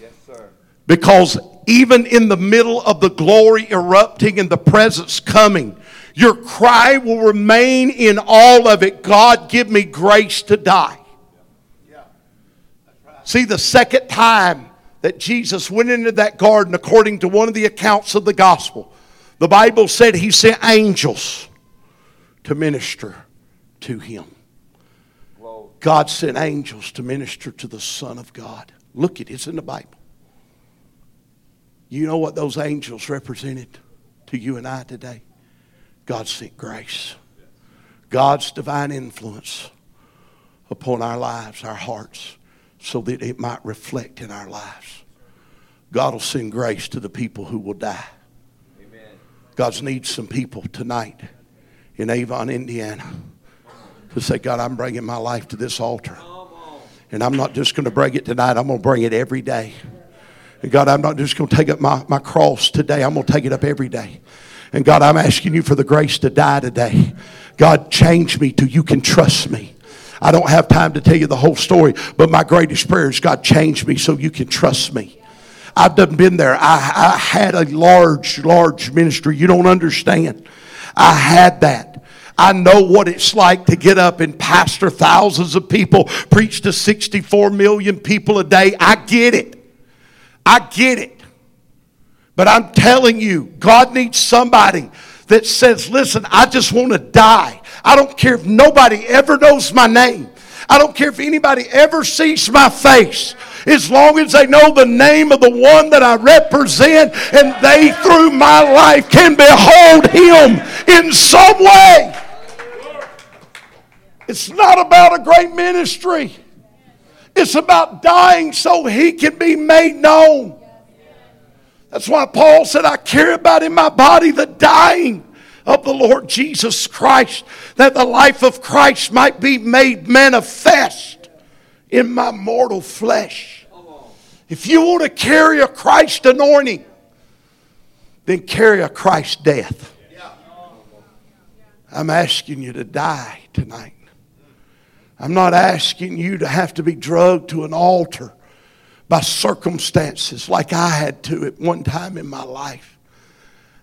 yes sir. Because even in the middle of the glory erupting and the presence coming, your cry will remain in all of it God, give me grace to die. Yeah. That's right. See, the second time that Jesus went into that garden, according to one of the accounts of the gospel, the Bible said he sent angels to minister to him. God sent angels to minister to the Son of God. Look at it, it's in the Bible. You know what those angels represented to you and I today? God sent grace, God's divine influence upon our lives, our hearts, so that it might reflect in our lives. God will send grace to the people who will die. Amen. God's needs some people tonight in Avon, Indiana, to say, God, I'm bringing my life to this altar. And I'm not just going to bring it tonight, I'm going to bring it every day. And God, I'm not just going to take up my, my cross today, I'm going to take it up every day. And God, I'm asking you for the grace to die today. God, change me till you can trust me. I don't have time to tell you the whole story, but my greatest prayer is God, change me so you can trust me. I've done been there. I, I had a large, large ministry. You don't understand. I had that. I know what it's like to get up and pastor thousands of people, preach to 64 million people a day. I get it. I get it. But I'm telling you, God needs somebody that says, listen, I just want to die. I don't care if nobody ever knows my name. I don't care if anybody ever sees my face. As long as they know the name of the one that I represent and they, through my life, can behold him in some way. It's not about a great ministry. It's about dying so he can be made known. That's why Paul said, I care about in my body the dying of the Lord Jesus Christ, that the life of Christ might be made manifest in my mortal flesh. If you want to carry a Christ anointing, then carry a Christ death. I'm asking you to die tonight. I'm not asking you to have to be drugged to an altar by circumstances like I had to at one time in my life.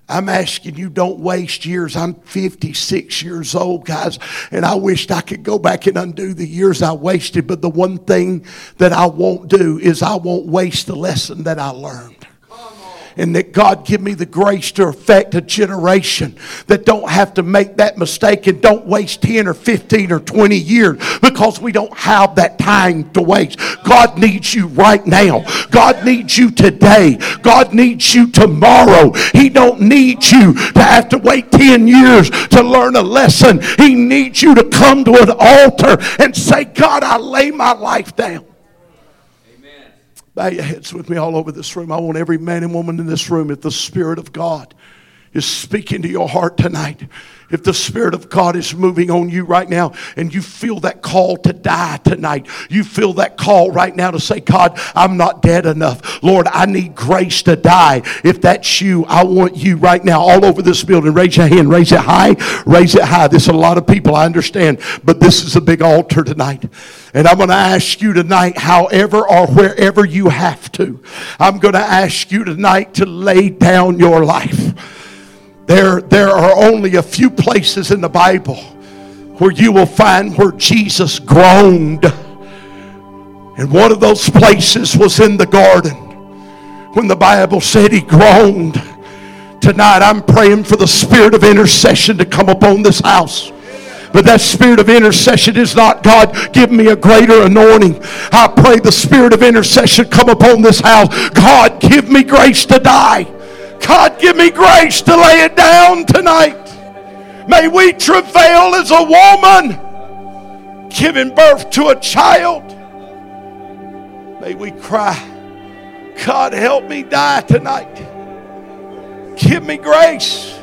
I'm asking you, don't waste years. I'm 56 years old, guys, and I wished I could go back and undo the years I wasted. But the one thing that I won't do is I won't waste the lesson that I learned and that God give me the grace to affect a generation that don't have to make that mistake and don't waste 10 or 15 or 20 years because we don't have that time to waste. God needs you right now. God needs you today. God needs you tomorrow. He don't need you to have to wait 10 years to learn a lesson. He needs you to come to an altar and say, God, I lay my life down. Bow your heads with me all over this room. I want every man and woman in this room, if the Spirit of God is speaking to your heart tonight, if the Spirit of God is moving on you right now and you feel that call to die tonight, you feel that call right now to say, God, I'm not dead enough. Lord, I need grace to die. If that's you, I want you right now all over this building. Raise your hand, raise it high, raise it high. There's a lot of people, I understand, but this is a big altar tonight. And I'm going to ask you tonight, however or wherever you have to, I'm going to ask you tonight to lay down your life. There, there are only a few places in the Bible where you will find where Jesus groaned. And one of those places was in the garden when the Bible said he groaned. Tonight I'm praying for the spirit of intercession to come upon this house. But that spirit of intercession is not God, give me a greater anointing. I pray the spirit of intercession come upon this house. God, give me grace to die. God, give me grace to lay it down tonight. May we travail as a woman giving birth to a child. May we cry, God, help me die tonight. Give me grace.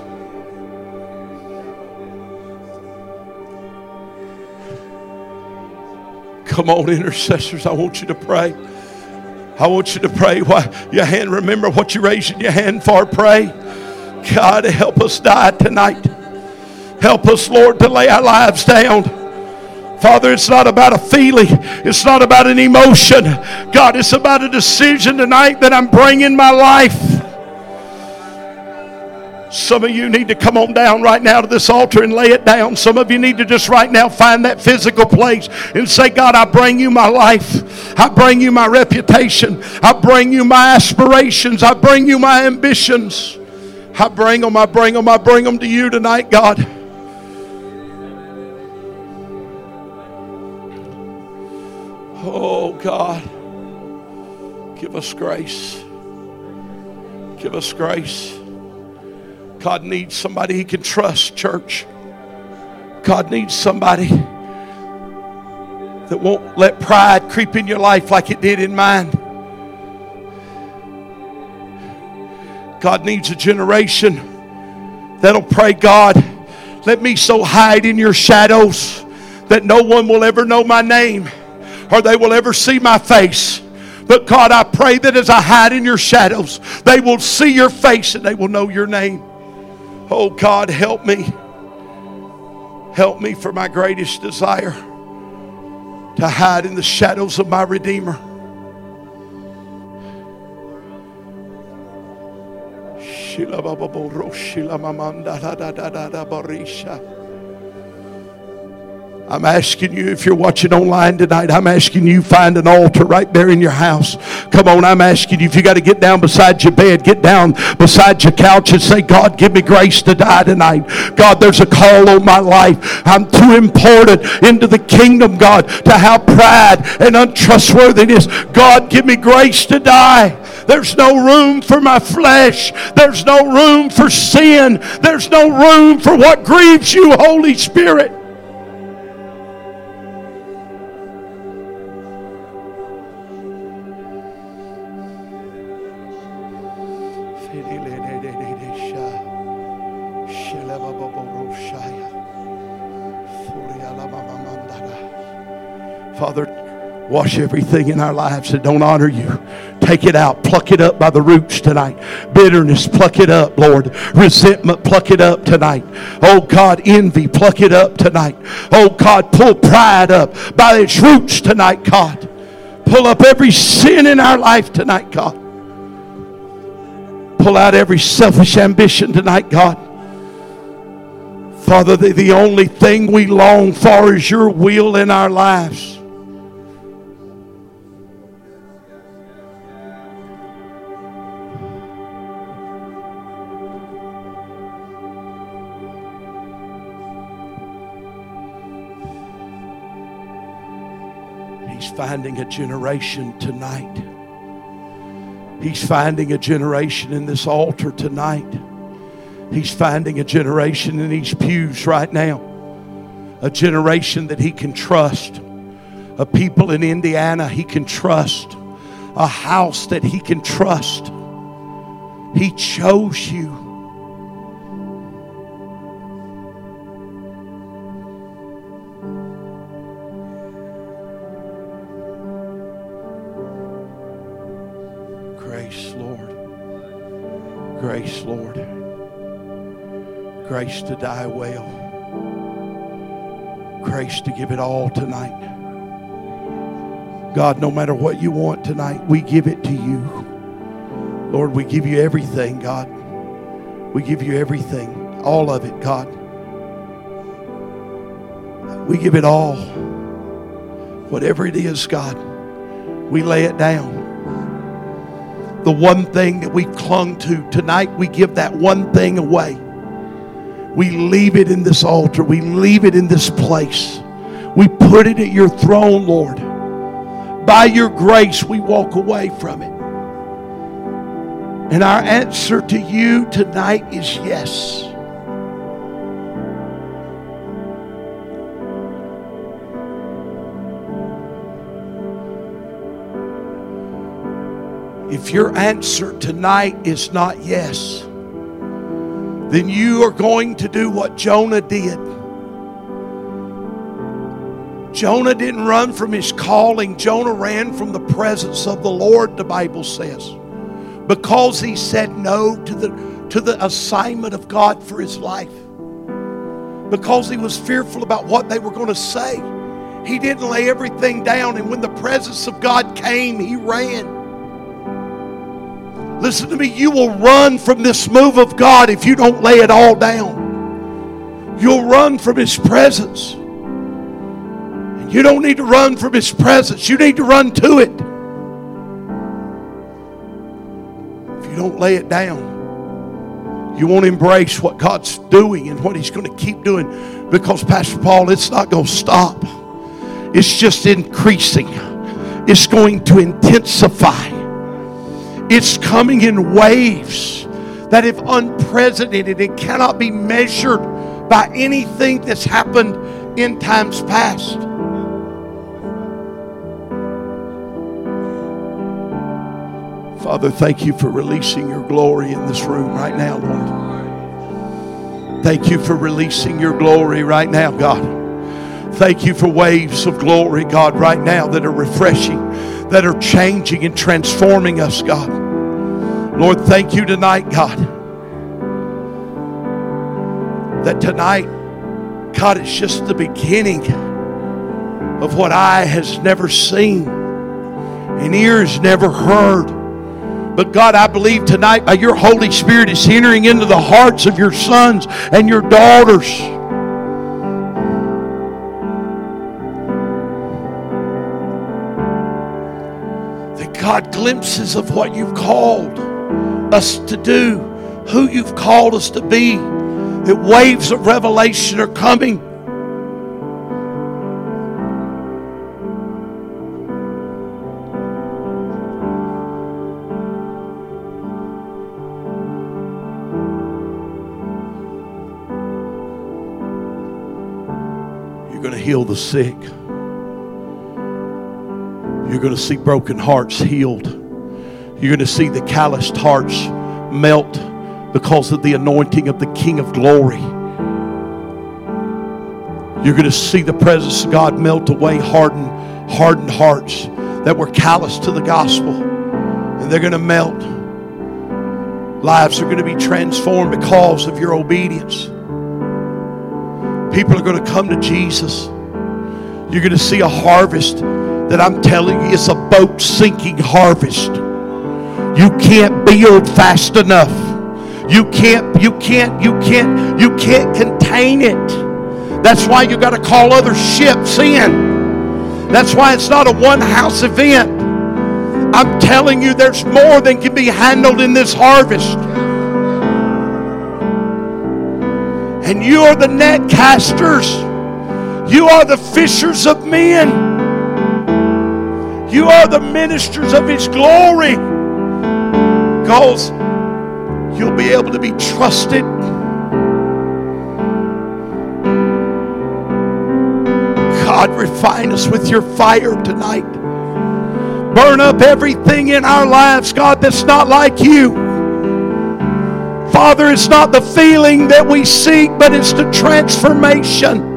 Come on, intercessors, I want you to pray. I want you to pray. Why your hand? Remember what you're raising your hand for. Pray. God, help us die tonight. Help us, Lord, to lay our lives down. Father, it's not about a feeling. It's not about an emotion. God, it's about a decision tonight that I'm bringing my life. Some of you need to come on down right now to this altar and lay it down. Some of you need to just right now find that physical place and say, God, I bring you my life. I bring you my reputation. I bring you my aspirations. I bring you my ambitions. I bring them, I bring them, I bring them to you tonight, God. Oh, God. Give us grace. Give us grace. God needs somebody he can trust, church. God needs somebody that won't let pride creep in your life like it did in mine. God needs a generation that'll pray, God, let me so hide in your shadows that no one will ever know my name or they will ever see my face. But God, I pray that as I hide in your shadows, they will see your face and they will know your name. Oh God, help me. Help me for my greatest desire to hide in the shadows of my Redeemer. I'm asking you, if you're watching online tonight, I'm asking you find an altar right there in your house. Come on, I'm asking you, if you got to get down beside your bed, get down beside your couch and say, God, give me grace to die tonight. God, there's a call on my life. I'm too important into the kingdom, God, to have pride and untrustworthiness. God, give me grace to die. There's no room for my flesh. There's no room for sin. There's no room for what grieves you, Holy Spirit. Wash everything in our lives that don't honor you. Take it out. Pluck it up by the roots tonight. Bitterness, pluck it up, Lord. Resentment, pluck it up tonight. Oh God, envy, pluck it up tonight. Oh God, pull pride up by its roots tonight, God. Pull up every sin in our life tonight, God. pull out every selfish ambition tonight, God. Father, the, the only thing we long for is your will in our lives. Finding a generation tonight. He's finding a generation in this altar tonight. He's finding a generation in these pews right now. A generation that he can trust. A people in Indiana he can trust. A house that he can trust. He chose you. Grace to die well. Grace to give it all tonight. God, no matter what you want tonight, we give it to you. Lord, we give you everything, God. We give you everything, all of it, God. We give it all. Whatever it is, God, we lay it down the one thing that we've clung to. Tonight, we give that one thing away. We leave it in this altar, we leave it in this place. We put it at your throne, Lord. By your grace, we walk away from it. And our answer to you tonight is yes. If your answer tonight is not yes, then you are going to do what Jonah did. Jonah didn't run from his calling, Jonah ran from the presence of the Lord, the Bible says, because he said no to the, to the assignment of God for his life. Because he was fearful about what they were going to say. He didn't lay everything down, and when the presence of God came, he ran. Listen to me, you will run from this move of God if you don't lay it all down. You'll run from His presence. And you don't need to run from His presence, you need to run to it. If you don't lay it down, you won't embrace what God's doing and what He's going to keep doing because, Pastor Paul, it's not going to stop, it's just increasing, it's going to intensify. It's coming in waves that if unprecedented, it cannot be measured by anything that's happened in times past. Father, thank you for releasing your glory in this room right now, Lord. Thank you for releasing your glory right now, God. Thank you for waves of glory, God, right now that are refreshing that are changing and transforming us, God. Lord, thank you tonight, God. That tonight, God, it's just the beginning of what eye has never seen and ears never heard. But God, I believe tonight by your Holy Spirit is entering into the hearts of your sons and your daughters. Glimpses of what you've called us to do, who you've called us to be, that waves of revelation are coming. You're going to heal the sick. You're going to see broken hearts healed. You're going to see the calloused hearts melt because of the anointing of the King of glory. You're going to see the presence of God melt away hardened, hardened hearts that were callous to the gospel. And they're going to melt. Lives are going to be transformed because of your obedience. People are going to come to Jesus. You're going to see a harvest that I'm telling you, it's a boat sinking harvest. You can't build fast enough. You can't, you can't, you can't, you can't contain it. That's why you got to call other ships in. That's why it's not a one house event. I'm telling you, there's more than can be handled in this harvest. And you are the net casters. You are the fishers of men. You are the ministers of His glory. Because you'll be able to be trusted. God, refine us with your fire tonight. Burn up everything in our lives, God, that's not like you. Father, it's not the feeling that we seek, but it's the transformation.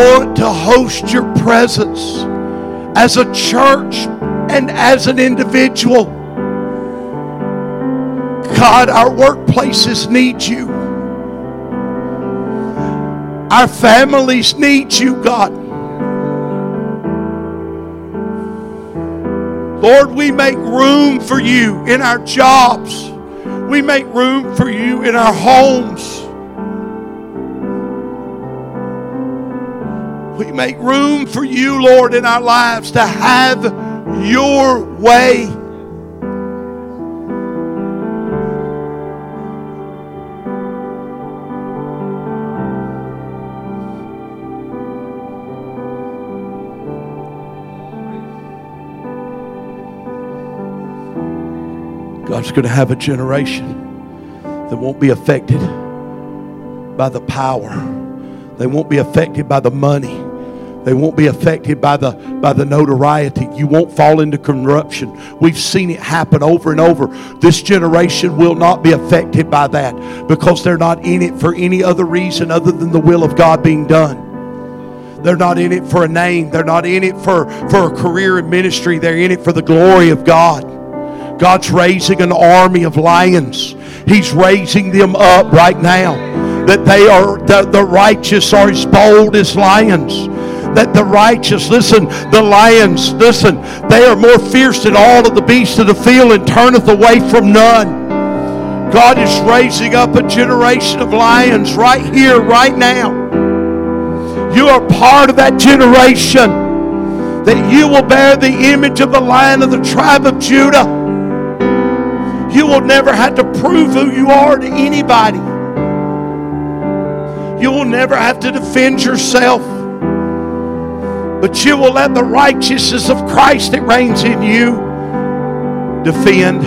Want to host your presence as a church and as an individual. God, our workplaces need you. Our families need you, God. Lord, we make room for you in our jobs. We make room for you in our homes. Make room for you, Lord, in our lives to have your way. God's going to have a generation that won't be affected by the power. They won't be affected by the money. They won't be affected by the by the notoriety. You won't fall into corruption. We've seen it happen over and over. This generation will not be affected by that because they're not in it for any other reason other than the will of God being done. They're not in it for a name. They're not in it for, for a career in ministry. They're in it for the glory of God. God's raising an army of lions. He's raising them up right now. That they are, the, the righteous are as bold as lions. That the righteous, listen, the lions, listen, they are more fierce than all of the beasts of the field and turneth away from none. God is raising up a generation of lions right here, right now. You are part of that generation that you will bear the image of the lion of the tribe of Judah. You will never have to prove who you are to anybody. You will never have to defend yourself. But you will let the righteousness of Christ that reigns in you defend.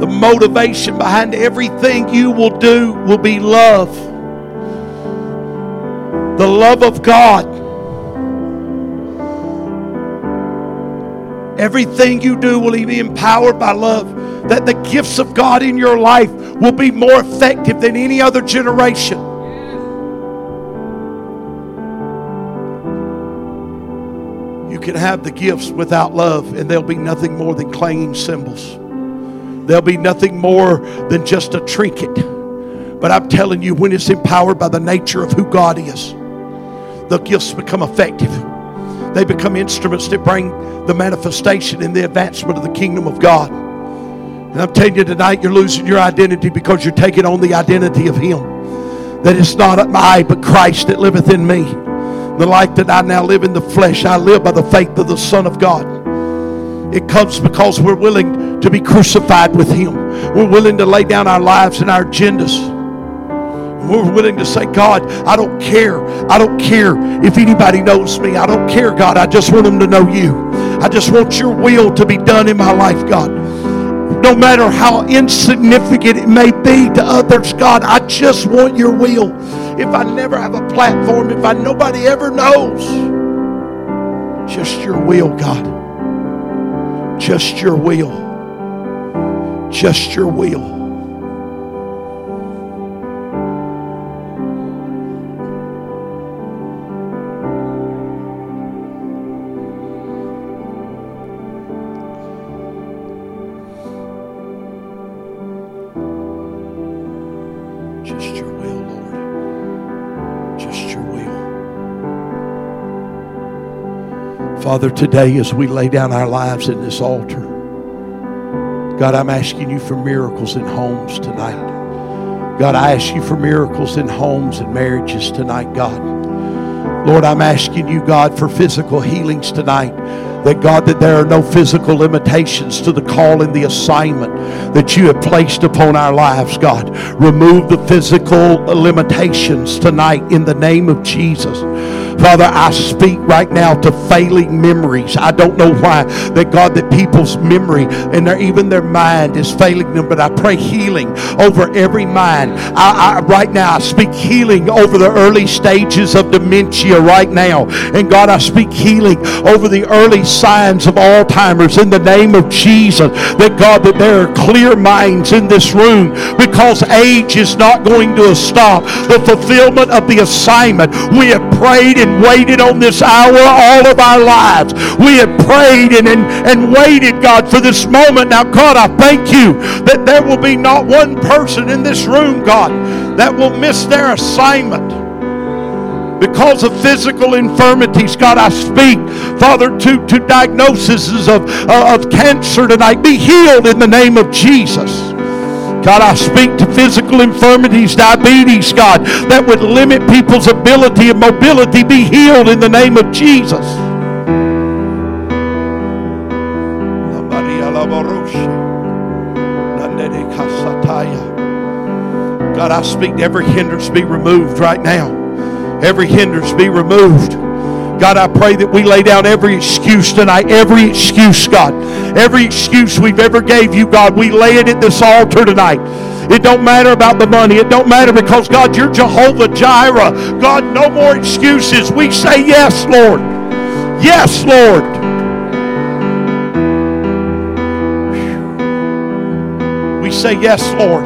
The motivation behind everything you will do will be love. The love of God Everything you do will be empowered by love. That the gifts of God in your life will be more effective than any other generation. Can have the gifts without love, and they'll be nothing more than clanging cymbals. They'll be nothing more than just a trinket. But I'm telling you, when it's empowered by the nature of who God is, the gifts become effective. They become instruments that bring the manifestation and the advancement of the kingdom of God. And I'm telling you tonight, you're losing your identity because you're taking on the identity of Him. That it's not I, but Christ that liveth in me. The life that I now live in the flesh, I live by the faith of the Son of God. It comes because we're willing to be crucified with Him. We're willing to lay down our lives and our agendas. We're willing to say, God, I don't care. I don't care if anybody knows me. I don't care, God. I just want them to know you. I just want your will to be done in my life, God. No matter how insignificant it may be to others, God, I just want your will. If I never have a platform, if I nobody ever knows, just your will, God. Just your will. Just your will. Father, today as we lay down our lives in this altar, God, I'm asking you for miracles in homes tonight. God, I ask you for miracles in homes and marriages tonight, God. Lord, I'm asking you, God, for physical healings tonight that God, that there are no physical limitations to the call and the assignment that you have placed upon our lives, God. Remove the physical limitations tonight in the name of Jesus. Father, I speak right now to failing memories. I don't know why that God, that people's memory and their, even their mind is failing them, but I pray healing over every mind. I, I, right now, I speak healing over the early stages of dementia right now. And God, I speak healing over the early signs of Alzheimer's in the name of Jesus. That God, that there are clear minds in this room because age is not going to stop the fulfillment of the assignment. We have prayed and waited on this hour all of our lives. We have prayed and, and, and waited, God, for this moment. Now, God, I thank you that there will be not one person in this room, God, that will miss their assignment because of physical infirmities. God, I speak, Father, to, to diagnoses of, uh, of cancer tonight. Be healed in the name of Jesus. God, I speak to physical infirmities, diabetes, God, that would limit people's ability and mobility. Be healed in the name of Jesus. God, I speak to every hindrance be removed right now. Every hindrance be removed. God, I pray that we lay down every excuse tonight, every excuse, God, every excuse we've ever gave you, God, we lay it at this altar tonight. It don't matter about the money. It don't matter because God, you're Jehovah Jireh. God, no more excuses. We say yes, Lord. Yes, Lord. We say yes, Lord.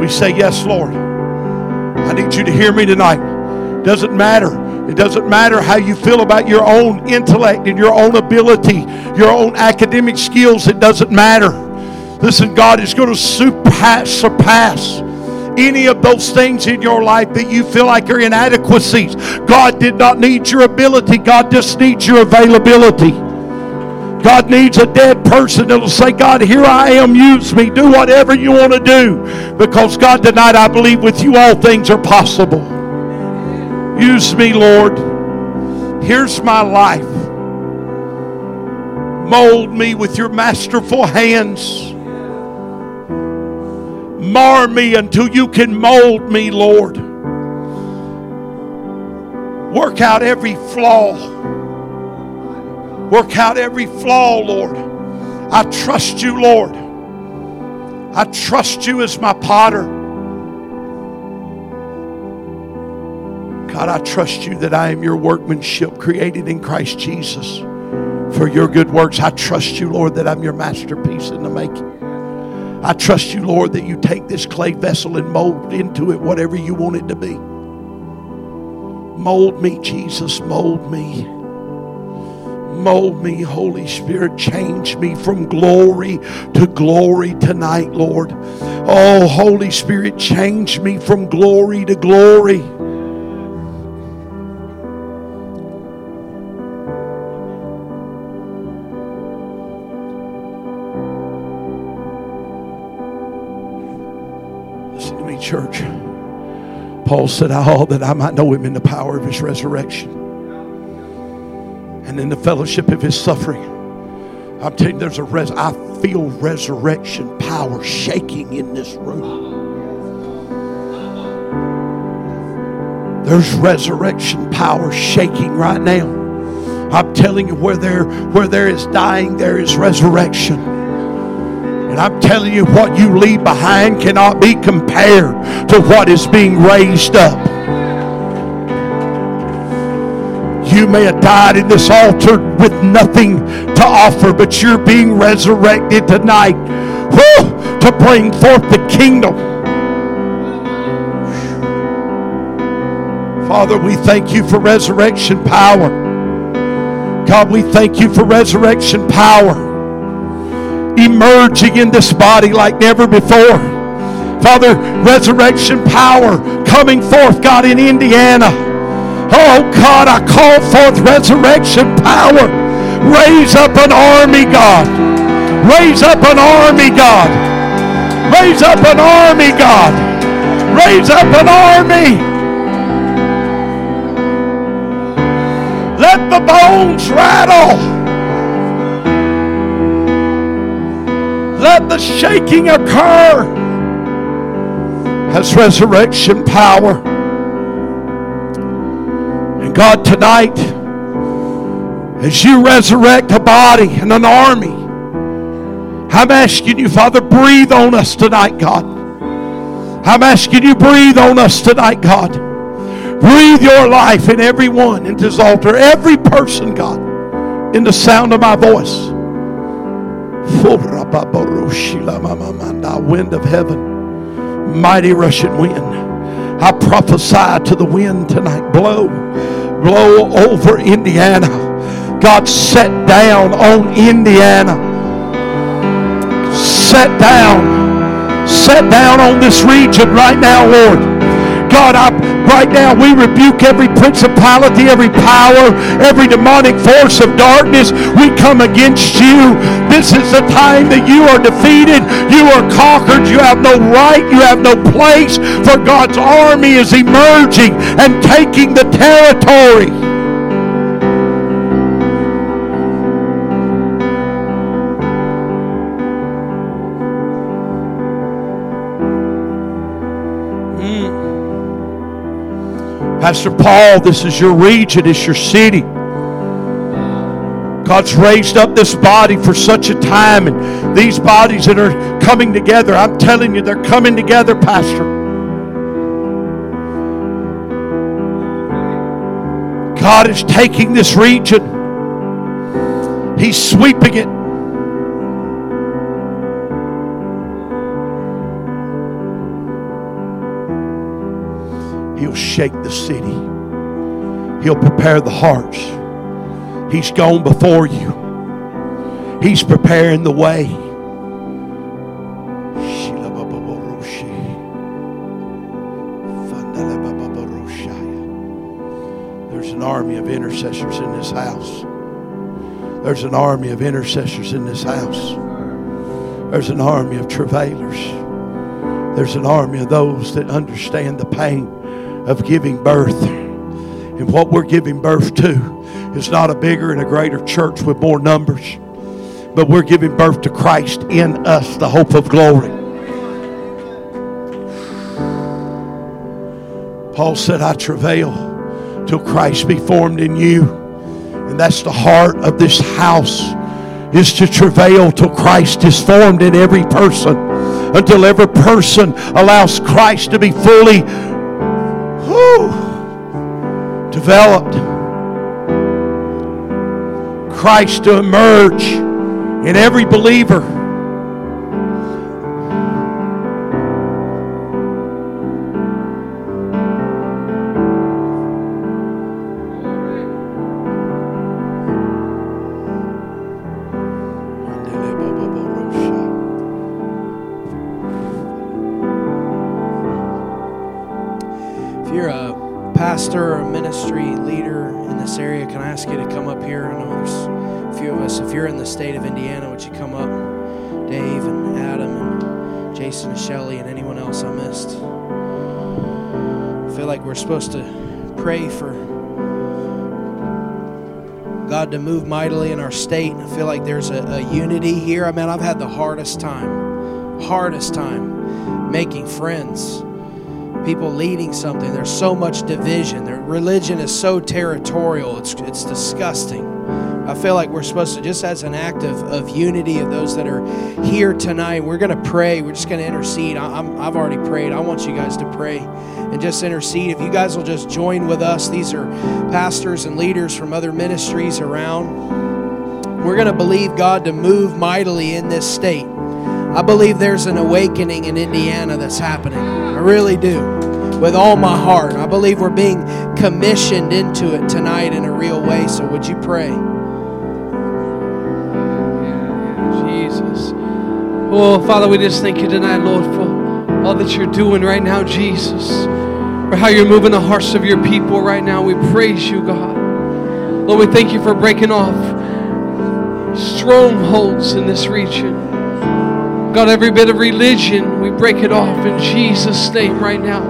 We say yes, Lord. I need you to hear me tonight. Doesn't matter. It doesn't matter how you feel about your own intellect and your own ability, your own academic skills. It doesn't matter. Listen, God is going to surpass, surpass any of those things in your life that you feel like are inadequacies. God did not need your ability, God just needs your availability. God needs a dead person that'll say, God, here I am, use me, do whatever you want to do. Because, God, tonight I believe with you all things are possible. Use me, Lord. Here's my life. Mold me with your masterful hands. Mar me until you can mold me, Lord. Work out every flaw Work out every flaw, Lord. I trust you, Lord. I trust you as my potter. God, I trust you that I am your workmanship created in Christ Jesus for your good works. I trust you, Lord, that I'm your masterpiece in the making. I trust you, Lord, that you take this clay vessel and mold into it whatever you want it to be. Mold me, Jesus, mold me. Mold me, Holy Spirit. Change me from glory to glory tonight, Lord. Oh, Holy Spirit, change me from glory to glory. Church. Paul said, I All that I might know him in the power of his resurrection and in the fellowship of his suffering. I'm telling you, there's a res- I feel resurrection power shaking in this room. There's resurrection power shaking right now. I'm telling you, where there where there is dying, there is resurrection. And I'm telling you, what you leave behind cannot be compared to what is being raised up. You may have died in this altar with nothing to offer, but you're being resurrected tonight to bring forth the kingdom. Father, we thank you for resurrection power. God, we thank you for resurrection power emerging in this body like never before. Father, resurrection power coming forth, God, in Indiana Oh God, I call forth resurrection power. Raise up an army, God. Raise up an army, God. Raise up an army, God. Raise up an army. Let the bones rattle. Let the shaking occur as resurrection power. And God, tonight, as you resurrect a body and an army, I'm asking you, Father, breathe on us tonight, God. I'm asking you, breathe on us tonight, God. Breathe your life in everyone in this altar, every person, God, in the sound of my voice. Wind of heaven, mighty rushing wind. I prophesy to the wind tonight. Blow, blow over Indiana. God, set down on Indiana. Set down. Set down on this region right now, Lord. God, I, right now we rebuke every principality, every power, every demonic force of darkness. We come against you. This is the time that you are defeated. You are conquered. You have no right. You have no place. For God's army is emerging and taking the territory. Pastor Paul, this is your region, it's your city. God's raised up this body for such a time, and these bodies that are coming together, I'm telling you, they're coming together, Pastor. God is taking this region, He's sweeping it. He'll shake the city. He'll prepare the hearts. He's gone before you. He's preparing the way. There's an army of intercessors in this house. There's an army of intercessors in this house. There's an army of travailers. There's an army of those that understand the pain of giving birth. And what we're giving birth to is not a bigger and a greater church with more numbers, but we're giving birth to Christ in us, the hope of glory. Paul said, I travail till Christ be formed in you. And that's the heart of this house is to travail till Christ is formed in every person until every person allows Christ to be fully developed. Christ to emerge in every believer. State. And I feel like there's a, a unity here. I mean, I've had the hardest time, hardest time making friends people leading something. There's so much division. Their religion is so territorial. It's it's disgusting. I feel like we're supposed to just as an act of, of unity of those that are here tonight. We're going to pray. We're just going to intercede. I, I've already prayed. I want you guys to pray and just intercede. If you guys will just join with us, these are pastors and leaders from other ministries around. We're going to believe God to move mightily in this state. I believe there's an awakening in Indiana that's happening. I really do. With all my heart. I believe we're being commissioned into it tonight in a real way. So would you pray? Jesus. Oh, Father, we just thank you tonight, Lord, for all that you're doing right now, Jesus. for how you're moving the hearts of your people right now. We praise you, God. Lord, we thank you for breaking off strongholds in this region. God, every bit of religion, we break it off in Jesus' name right now.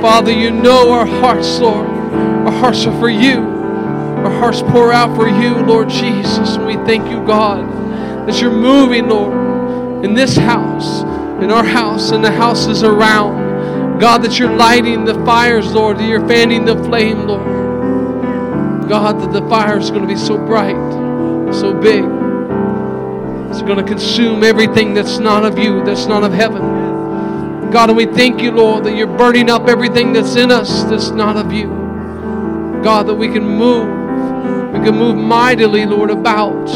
Father, you know our hearts, Lord. Our hearts are for you. Our hearts pour out for you, Lord Jesus. And we thank you, God, that you're moving, Lord, in this house, in our house, and the houses around. God, that you're lighting the fires, Lord, that you're fanning the flame, Lord. God, that the fire is going to be so bright, so big. It's going to consume everything that's not of you, that's not of heaven. God, and we thank you, Lord, that you're burning up everything that's in us that's not of you. God, that we can move. We can move mightily, Lord, about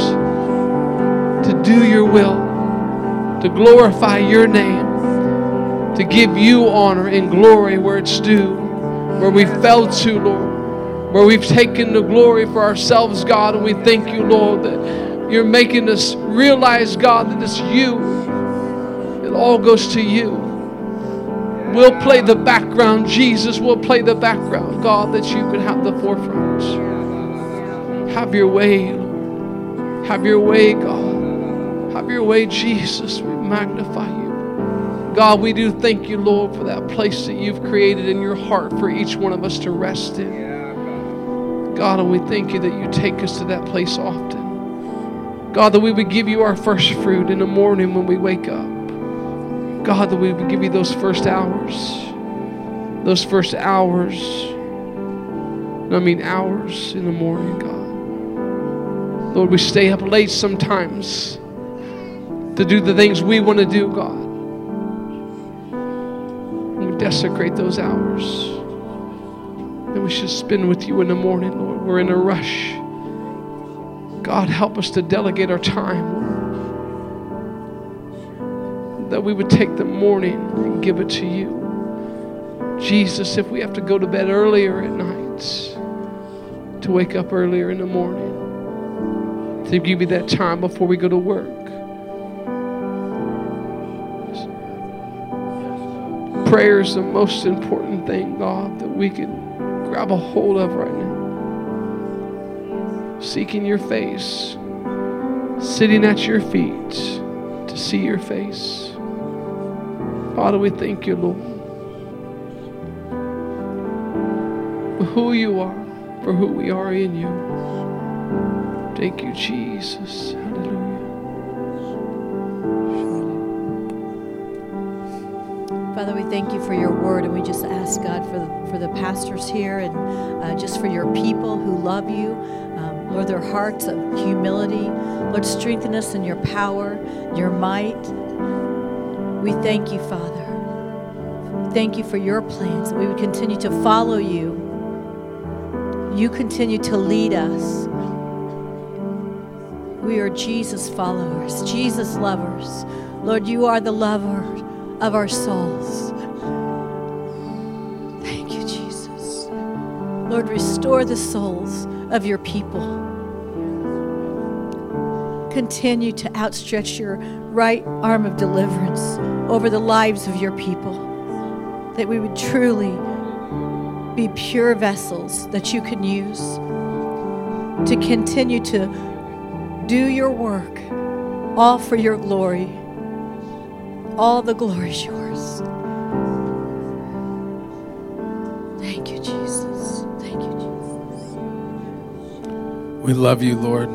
to do your will, to glorify your name, to give you honor and glory where it's due, where we fell to, Lord, where we've taken the glory for ourselves, God, and we thank you, Lord, that you're making us realize, God, that it's you. It all goes to you. We'll play the background, Jesus. We'll play the background, God, that you can have the forefront. Have your way, Lord. Have your way, God. Have your way, Jesus. We magnify you. God, we do thank you, Lord, for that place that you've created in your heart for each one of us to rest in. God, and we thank you that you take us to that place often. God, that we would give you our first fruit in the morning when we wake up. God, that we would give you those first hours. Those first hours. I mean, hours in the morning, God. Lord, we stay up late sometimes to do the things we want to do, God. We desecrate those hours that we should spend with you in the morning, Lord. We're in a rush. God, help us to delegate our time, Lord that we would take the morning and give it to you. Jesus, if we have to go to bed earlier at night, to wake up earlier in the morning, to give you that time before we go to work. Prayer is the most important thing, God, that we can grab a hold of right now. Seeking your face, sitting at your feet to see your face. Father, we thank you, Lord, for who you are, for who we are in you. Thank you, Jesus. Thank you for your word, and we just ask God for the, for the pastors here and uh, just for your people who love you. Um, Lord, their hearts of humility. Lord, strengthen us in your power, your might. We thank you, Father. Thank you for your plans, we would continue to follow you. You continue to lead us. We are Jesus followers, Jesus lovers. Lord, you are the lover of our souls. Restore the souls of your people. Continue to outstretch your right arm of deliverance over the lives of your people, that we would truly be pure vessels that you can use to continue to do your work, all for your glory. All the glory is yours. We love you, Lord.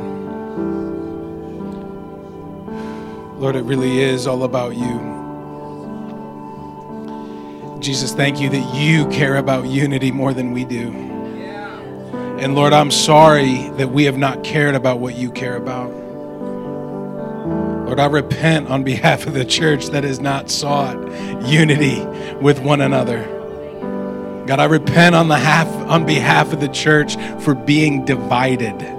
Lord, it really is all about you. Jesus, thank you that you care about unity more than we do. And Lord, I'm sorry that we have not cared about what you care about. Lord, I repent on behalf of the church that has not sought unity with one another. God, I repent on, the half, on behalf of the church for being divided.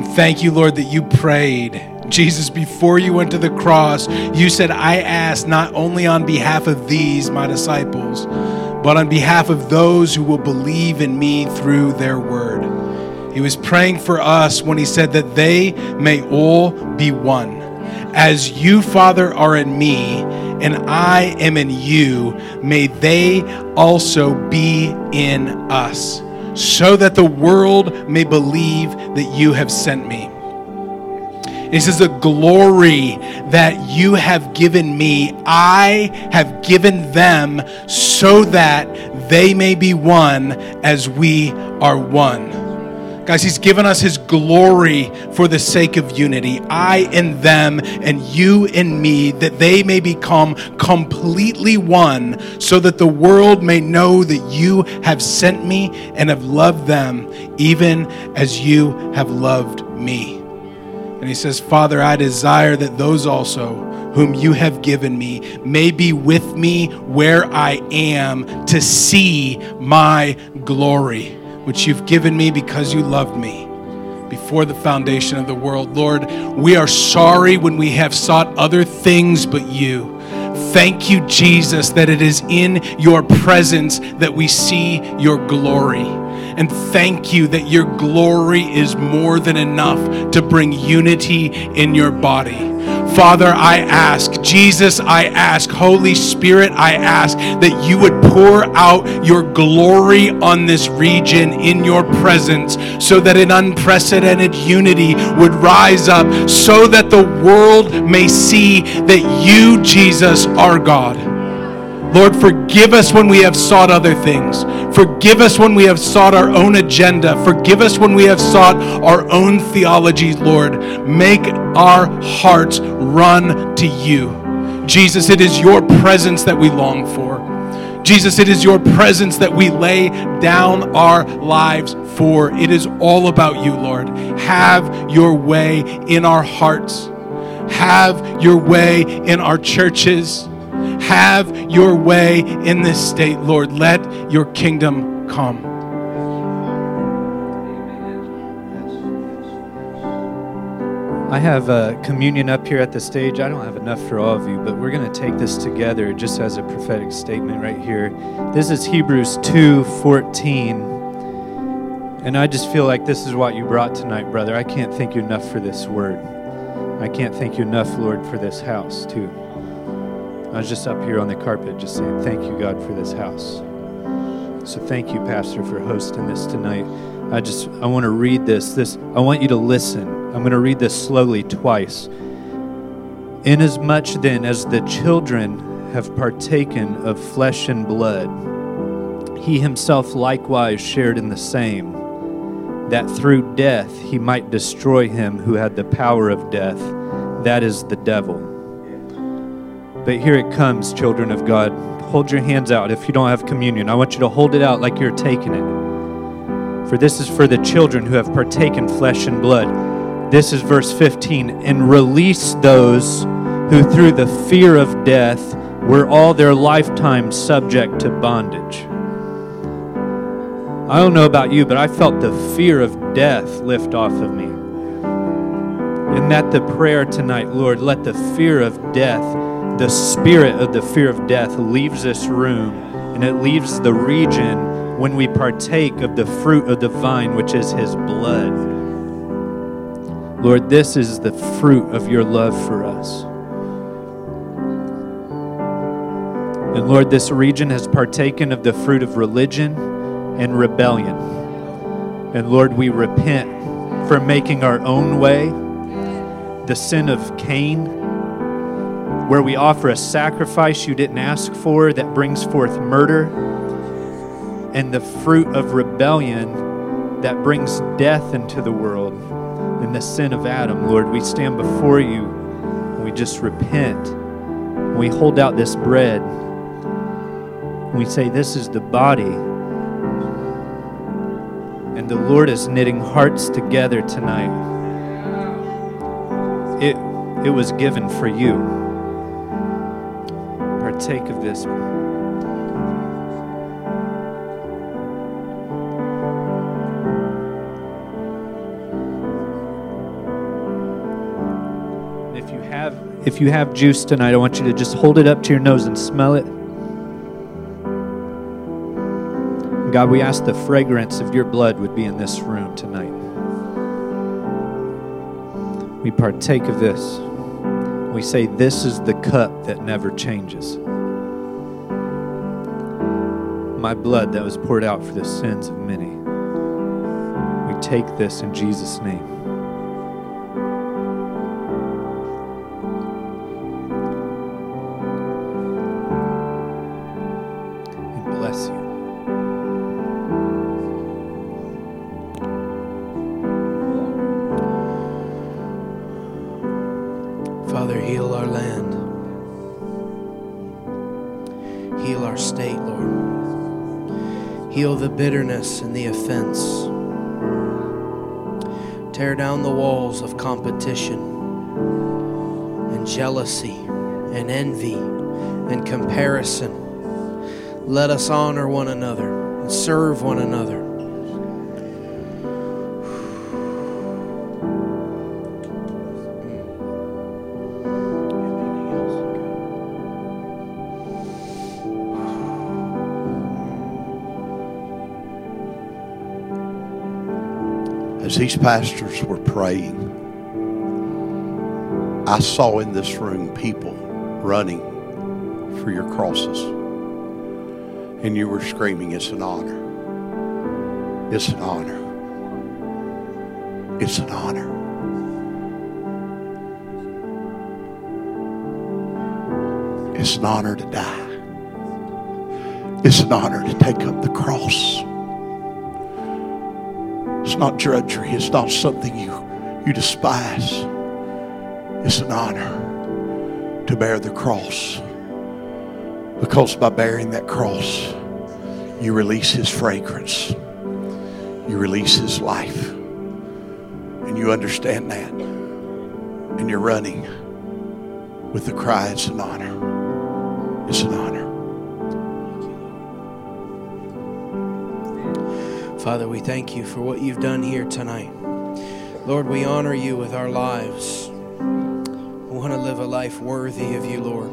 And thank you, Lord, that you prayed. Jesus, before you went to the cross, you said, I ask not only on behalf of these, my disciples, but on behalf of those who will believe in me through their word. He was praying for us when he said that they may all be one. As you, Father, are in me and I am in you, may they also be in us, so that the world may believe that you have sent me. He says, The glory that you have given me, I have given them so that they may be one as we are one. Guys, He's given us His glory for the sake of unity. I in them and you in me, that they may become completely one, so that the world may know that you have sent me and have loved them, even as you have loved me. And he says, Father, I desire that those also whom you have given me may be with me where I am to see my glory, which you've given me because you loved me before the foundation of the world. Lord, we are sorry when we have sought other things but you. Thank you, Jesus, that it is in your presence that we see your glory. And thank you that your glory is more than enough to bring unity in your body. Father, I ask, Jesus, I ask, Holy Spirit, I ask that you would pour out your glory on this region in your presence so that an unprecedented unity would rise up, so that the world may see that you, Jesus, are God. Lord, forgive us when we have sought other things. Forgive us when we have sought our own agenda. Forgive us when we have sought our own theology, Lord. Make our hearts run to you. Jesus, it is your presence that we long for. Jesus, it is your presence that we lay down our lives for. It is all about you, Lord. Have your way in our hearts. Have your way in our churches. Have your way in this state, Lord. Let your kingdom come. I have communion up here at the stage. I don't have enough for all of you, but we're going to take this together just as a prophetic statement right here. This is Hebrews 2:14. And I just feel like this is what you brought tonight, brother. I can't thank you enough for this word. I can't thank you enough, Lord, for this house, too. I was just up here on the carpet just saying, Thank you, God, for this house. So thank you, Pastor, for hosting this tonight. I just I want to read this. This I want you to listen. I'm going to read this slowly twice. Inasmuch then as the children have partaken of flesh and blood, he himself likewise shared in the same, that through death he might destroy him who had the power of death, that is the devil. But here it comes, children of God. Hold your hands out if you don't have communion. I want you to hold it out like you're taking it. For this is for the children who have partaken flesh and blood. This is verse 15. And release those who through the fear of death were all their lifetime subject to bondage. I don't know about you, but I felt the fear of death lift off of me. And that the prayer tonight, Lord, let the fear of death, the spirit of the fear of death, leaves this room and it leaves the region when we partake of the fruit of the vine, which is His blood. Lord, this is the fruit of your love for us. And Lord, this region has partaken of the fruit of religion and rebellion. And Lord, we repent for making our own way, the sin of Cain, where we offer a sacrifice you didn't ask for that brings forth murder, and the fruit of rebellion that brings death into the world, and the sin of Adam. Lord, we stand before you and we just repent. We hold out this bread. We say, This is the body. And the Lord is knitting hearts together tonight. It, it was given for you. Partake of this. If you have if you have juice tonight, I want you to just hold it up to your nose and smell it. God, we ask the fragrance of your blood would be in this room tonight. We partake of this. We say, This is the cup that never changes. My blood that was poured out for the sins of many. We take this in Jesus' name. Father, heal our land. Heal our state, Lord. Heal the bitterness and the offense. Tear down the walls of competition and jealousy and envy and comparison. Let us honor one another and serve one another. These pastors were praying, I saw in this room people running for your crosses. And you were screaming, It's an honor. It's an honor. It's an honor. It's an honor to die. It's an honor to take up the cross. It's not drudgery. It's not something you, you despise. It's an honor to bear the cross. Because by bearing that cross, you release his fragrance. You release his life. And you understand that. And you're running with the cry, it's an honor. It's an honor. Father, we thank you for what you've done here tonight. Lord, we honor you with our lives. We want to live a life worthy of you, Lord.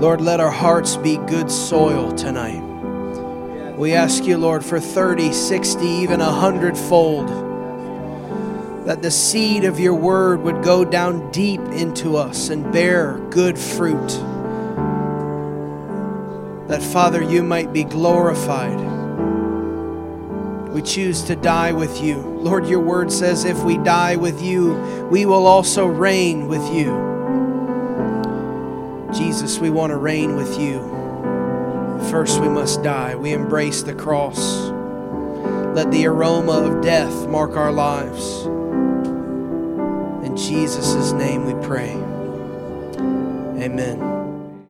Lord, let our hearts be good soil tonight. We ask you, Lord, for 30, 60, even a hundredfold, that the seed of your word would go down deep into us and bear good fruit that, Father, you might be glorified. We choose to die with you. Lord, your word says if we die with you, we will also reign with you. Jesus, we want to reign with you. First, we must die. We embrace the cross. Let the aroma of death mark our lives. In Jesus' name we pray. Amen.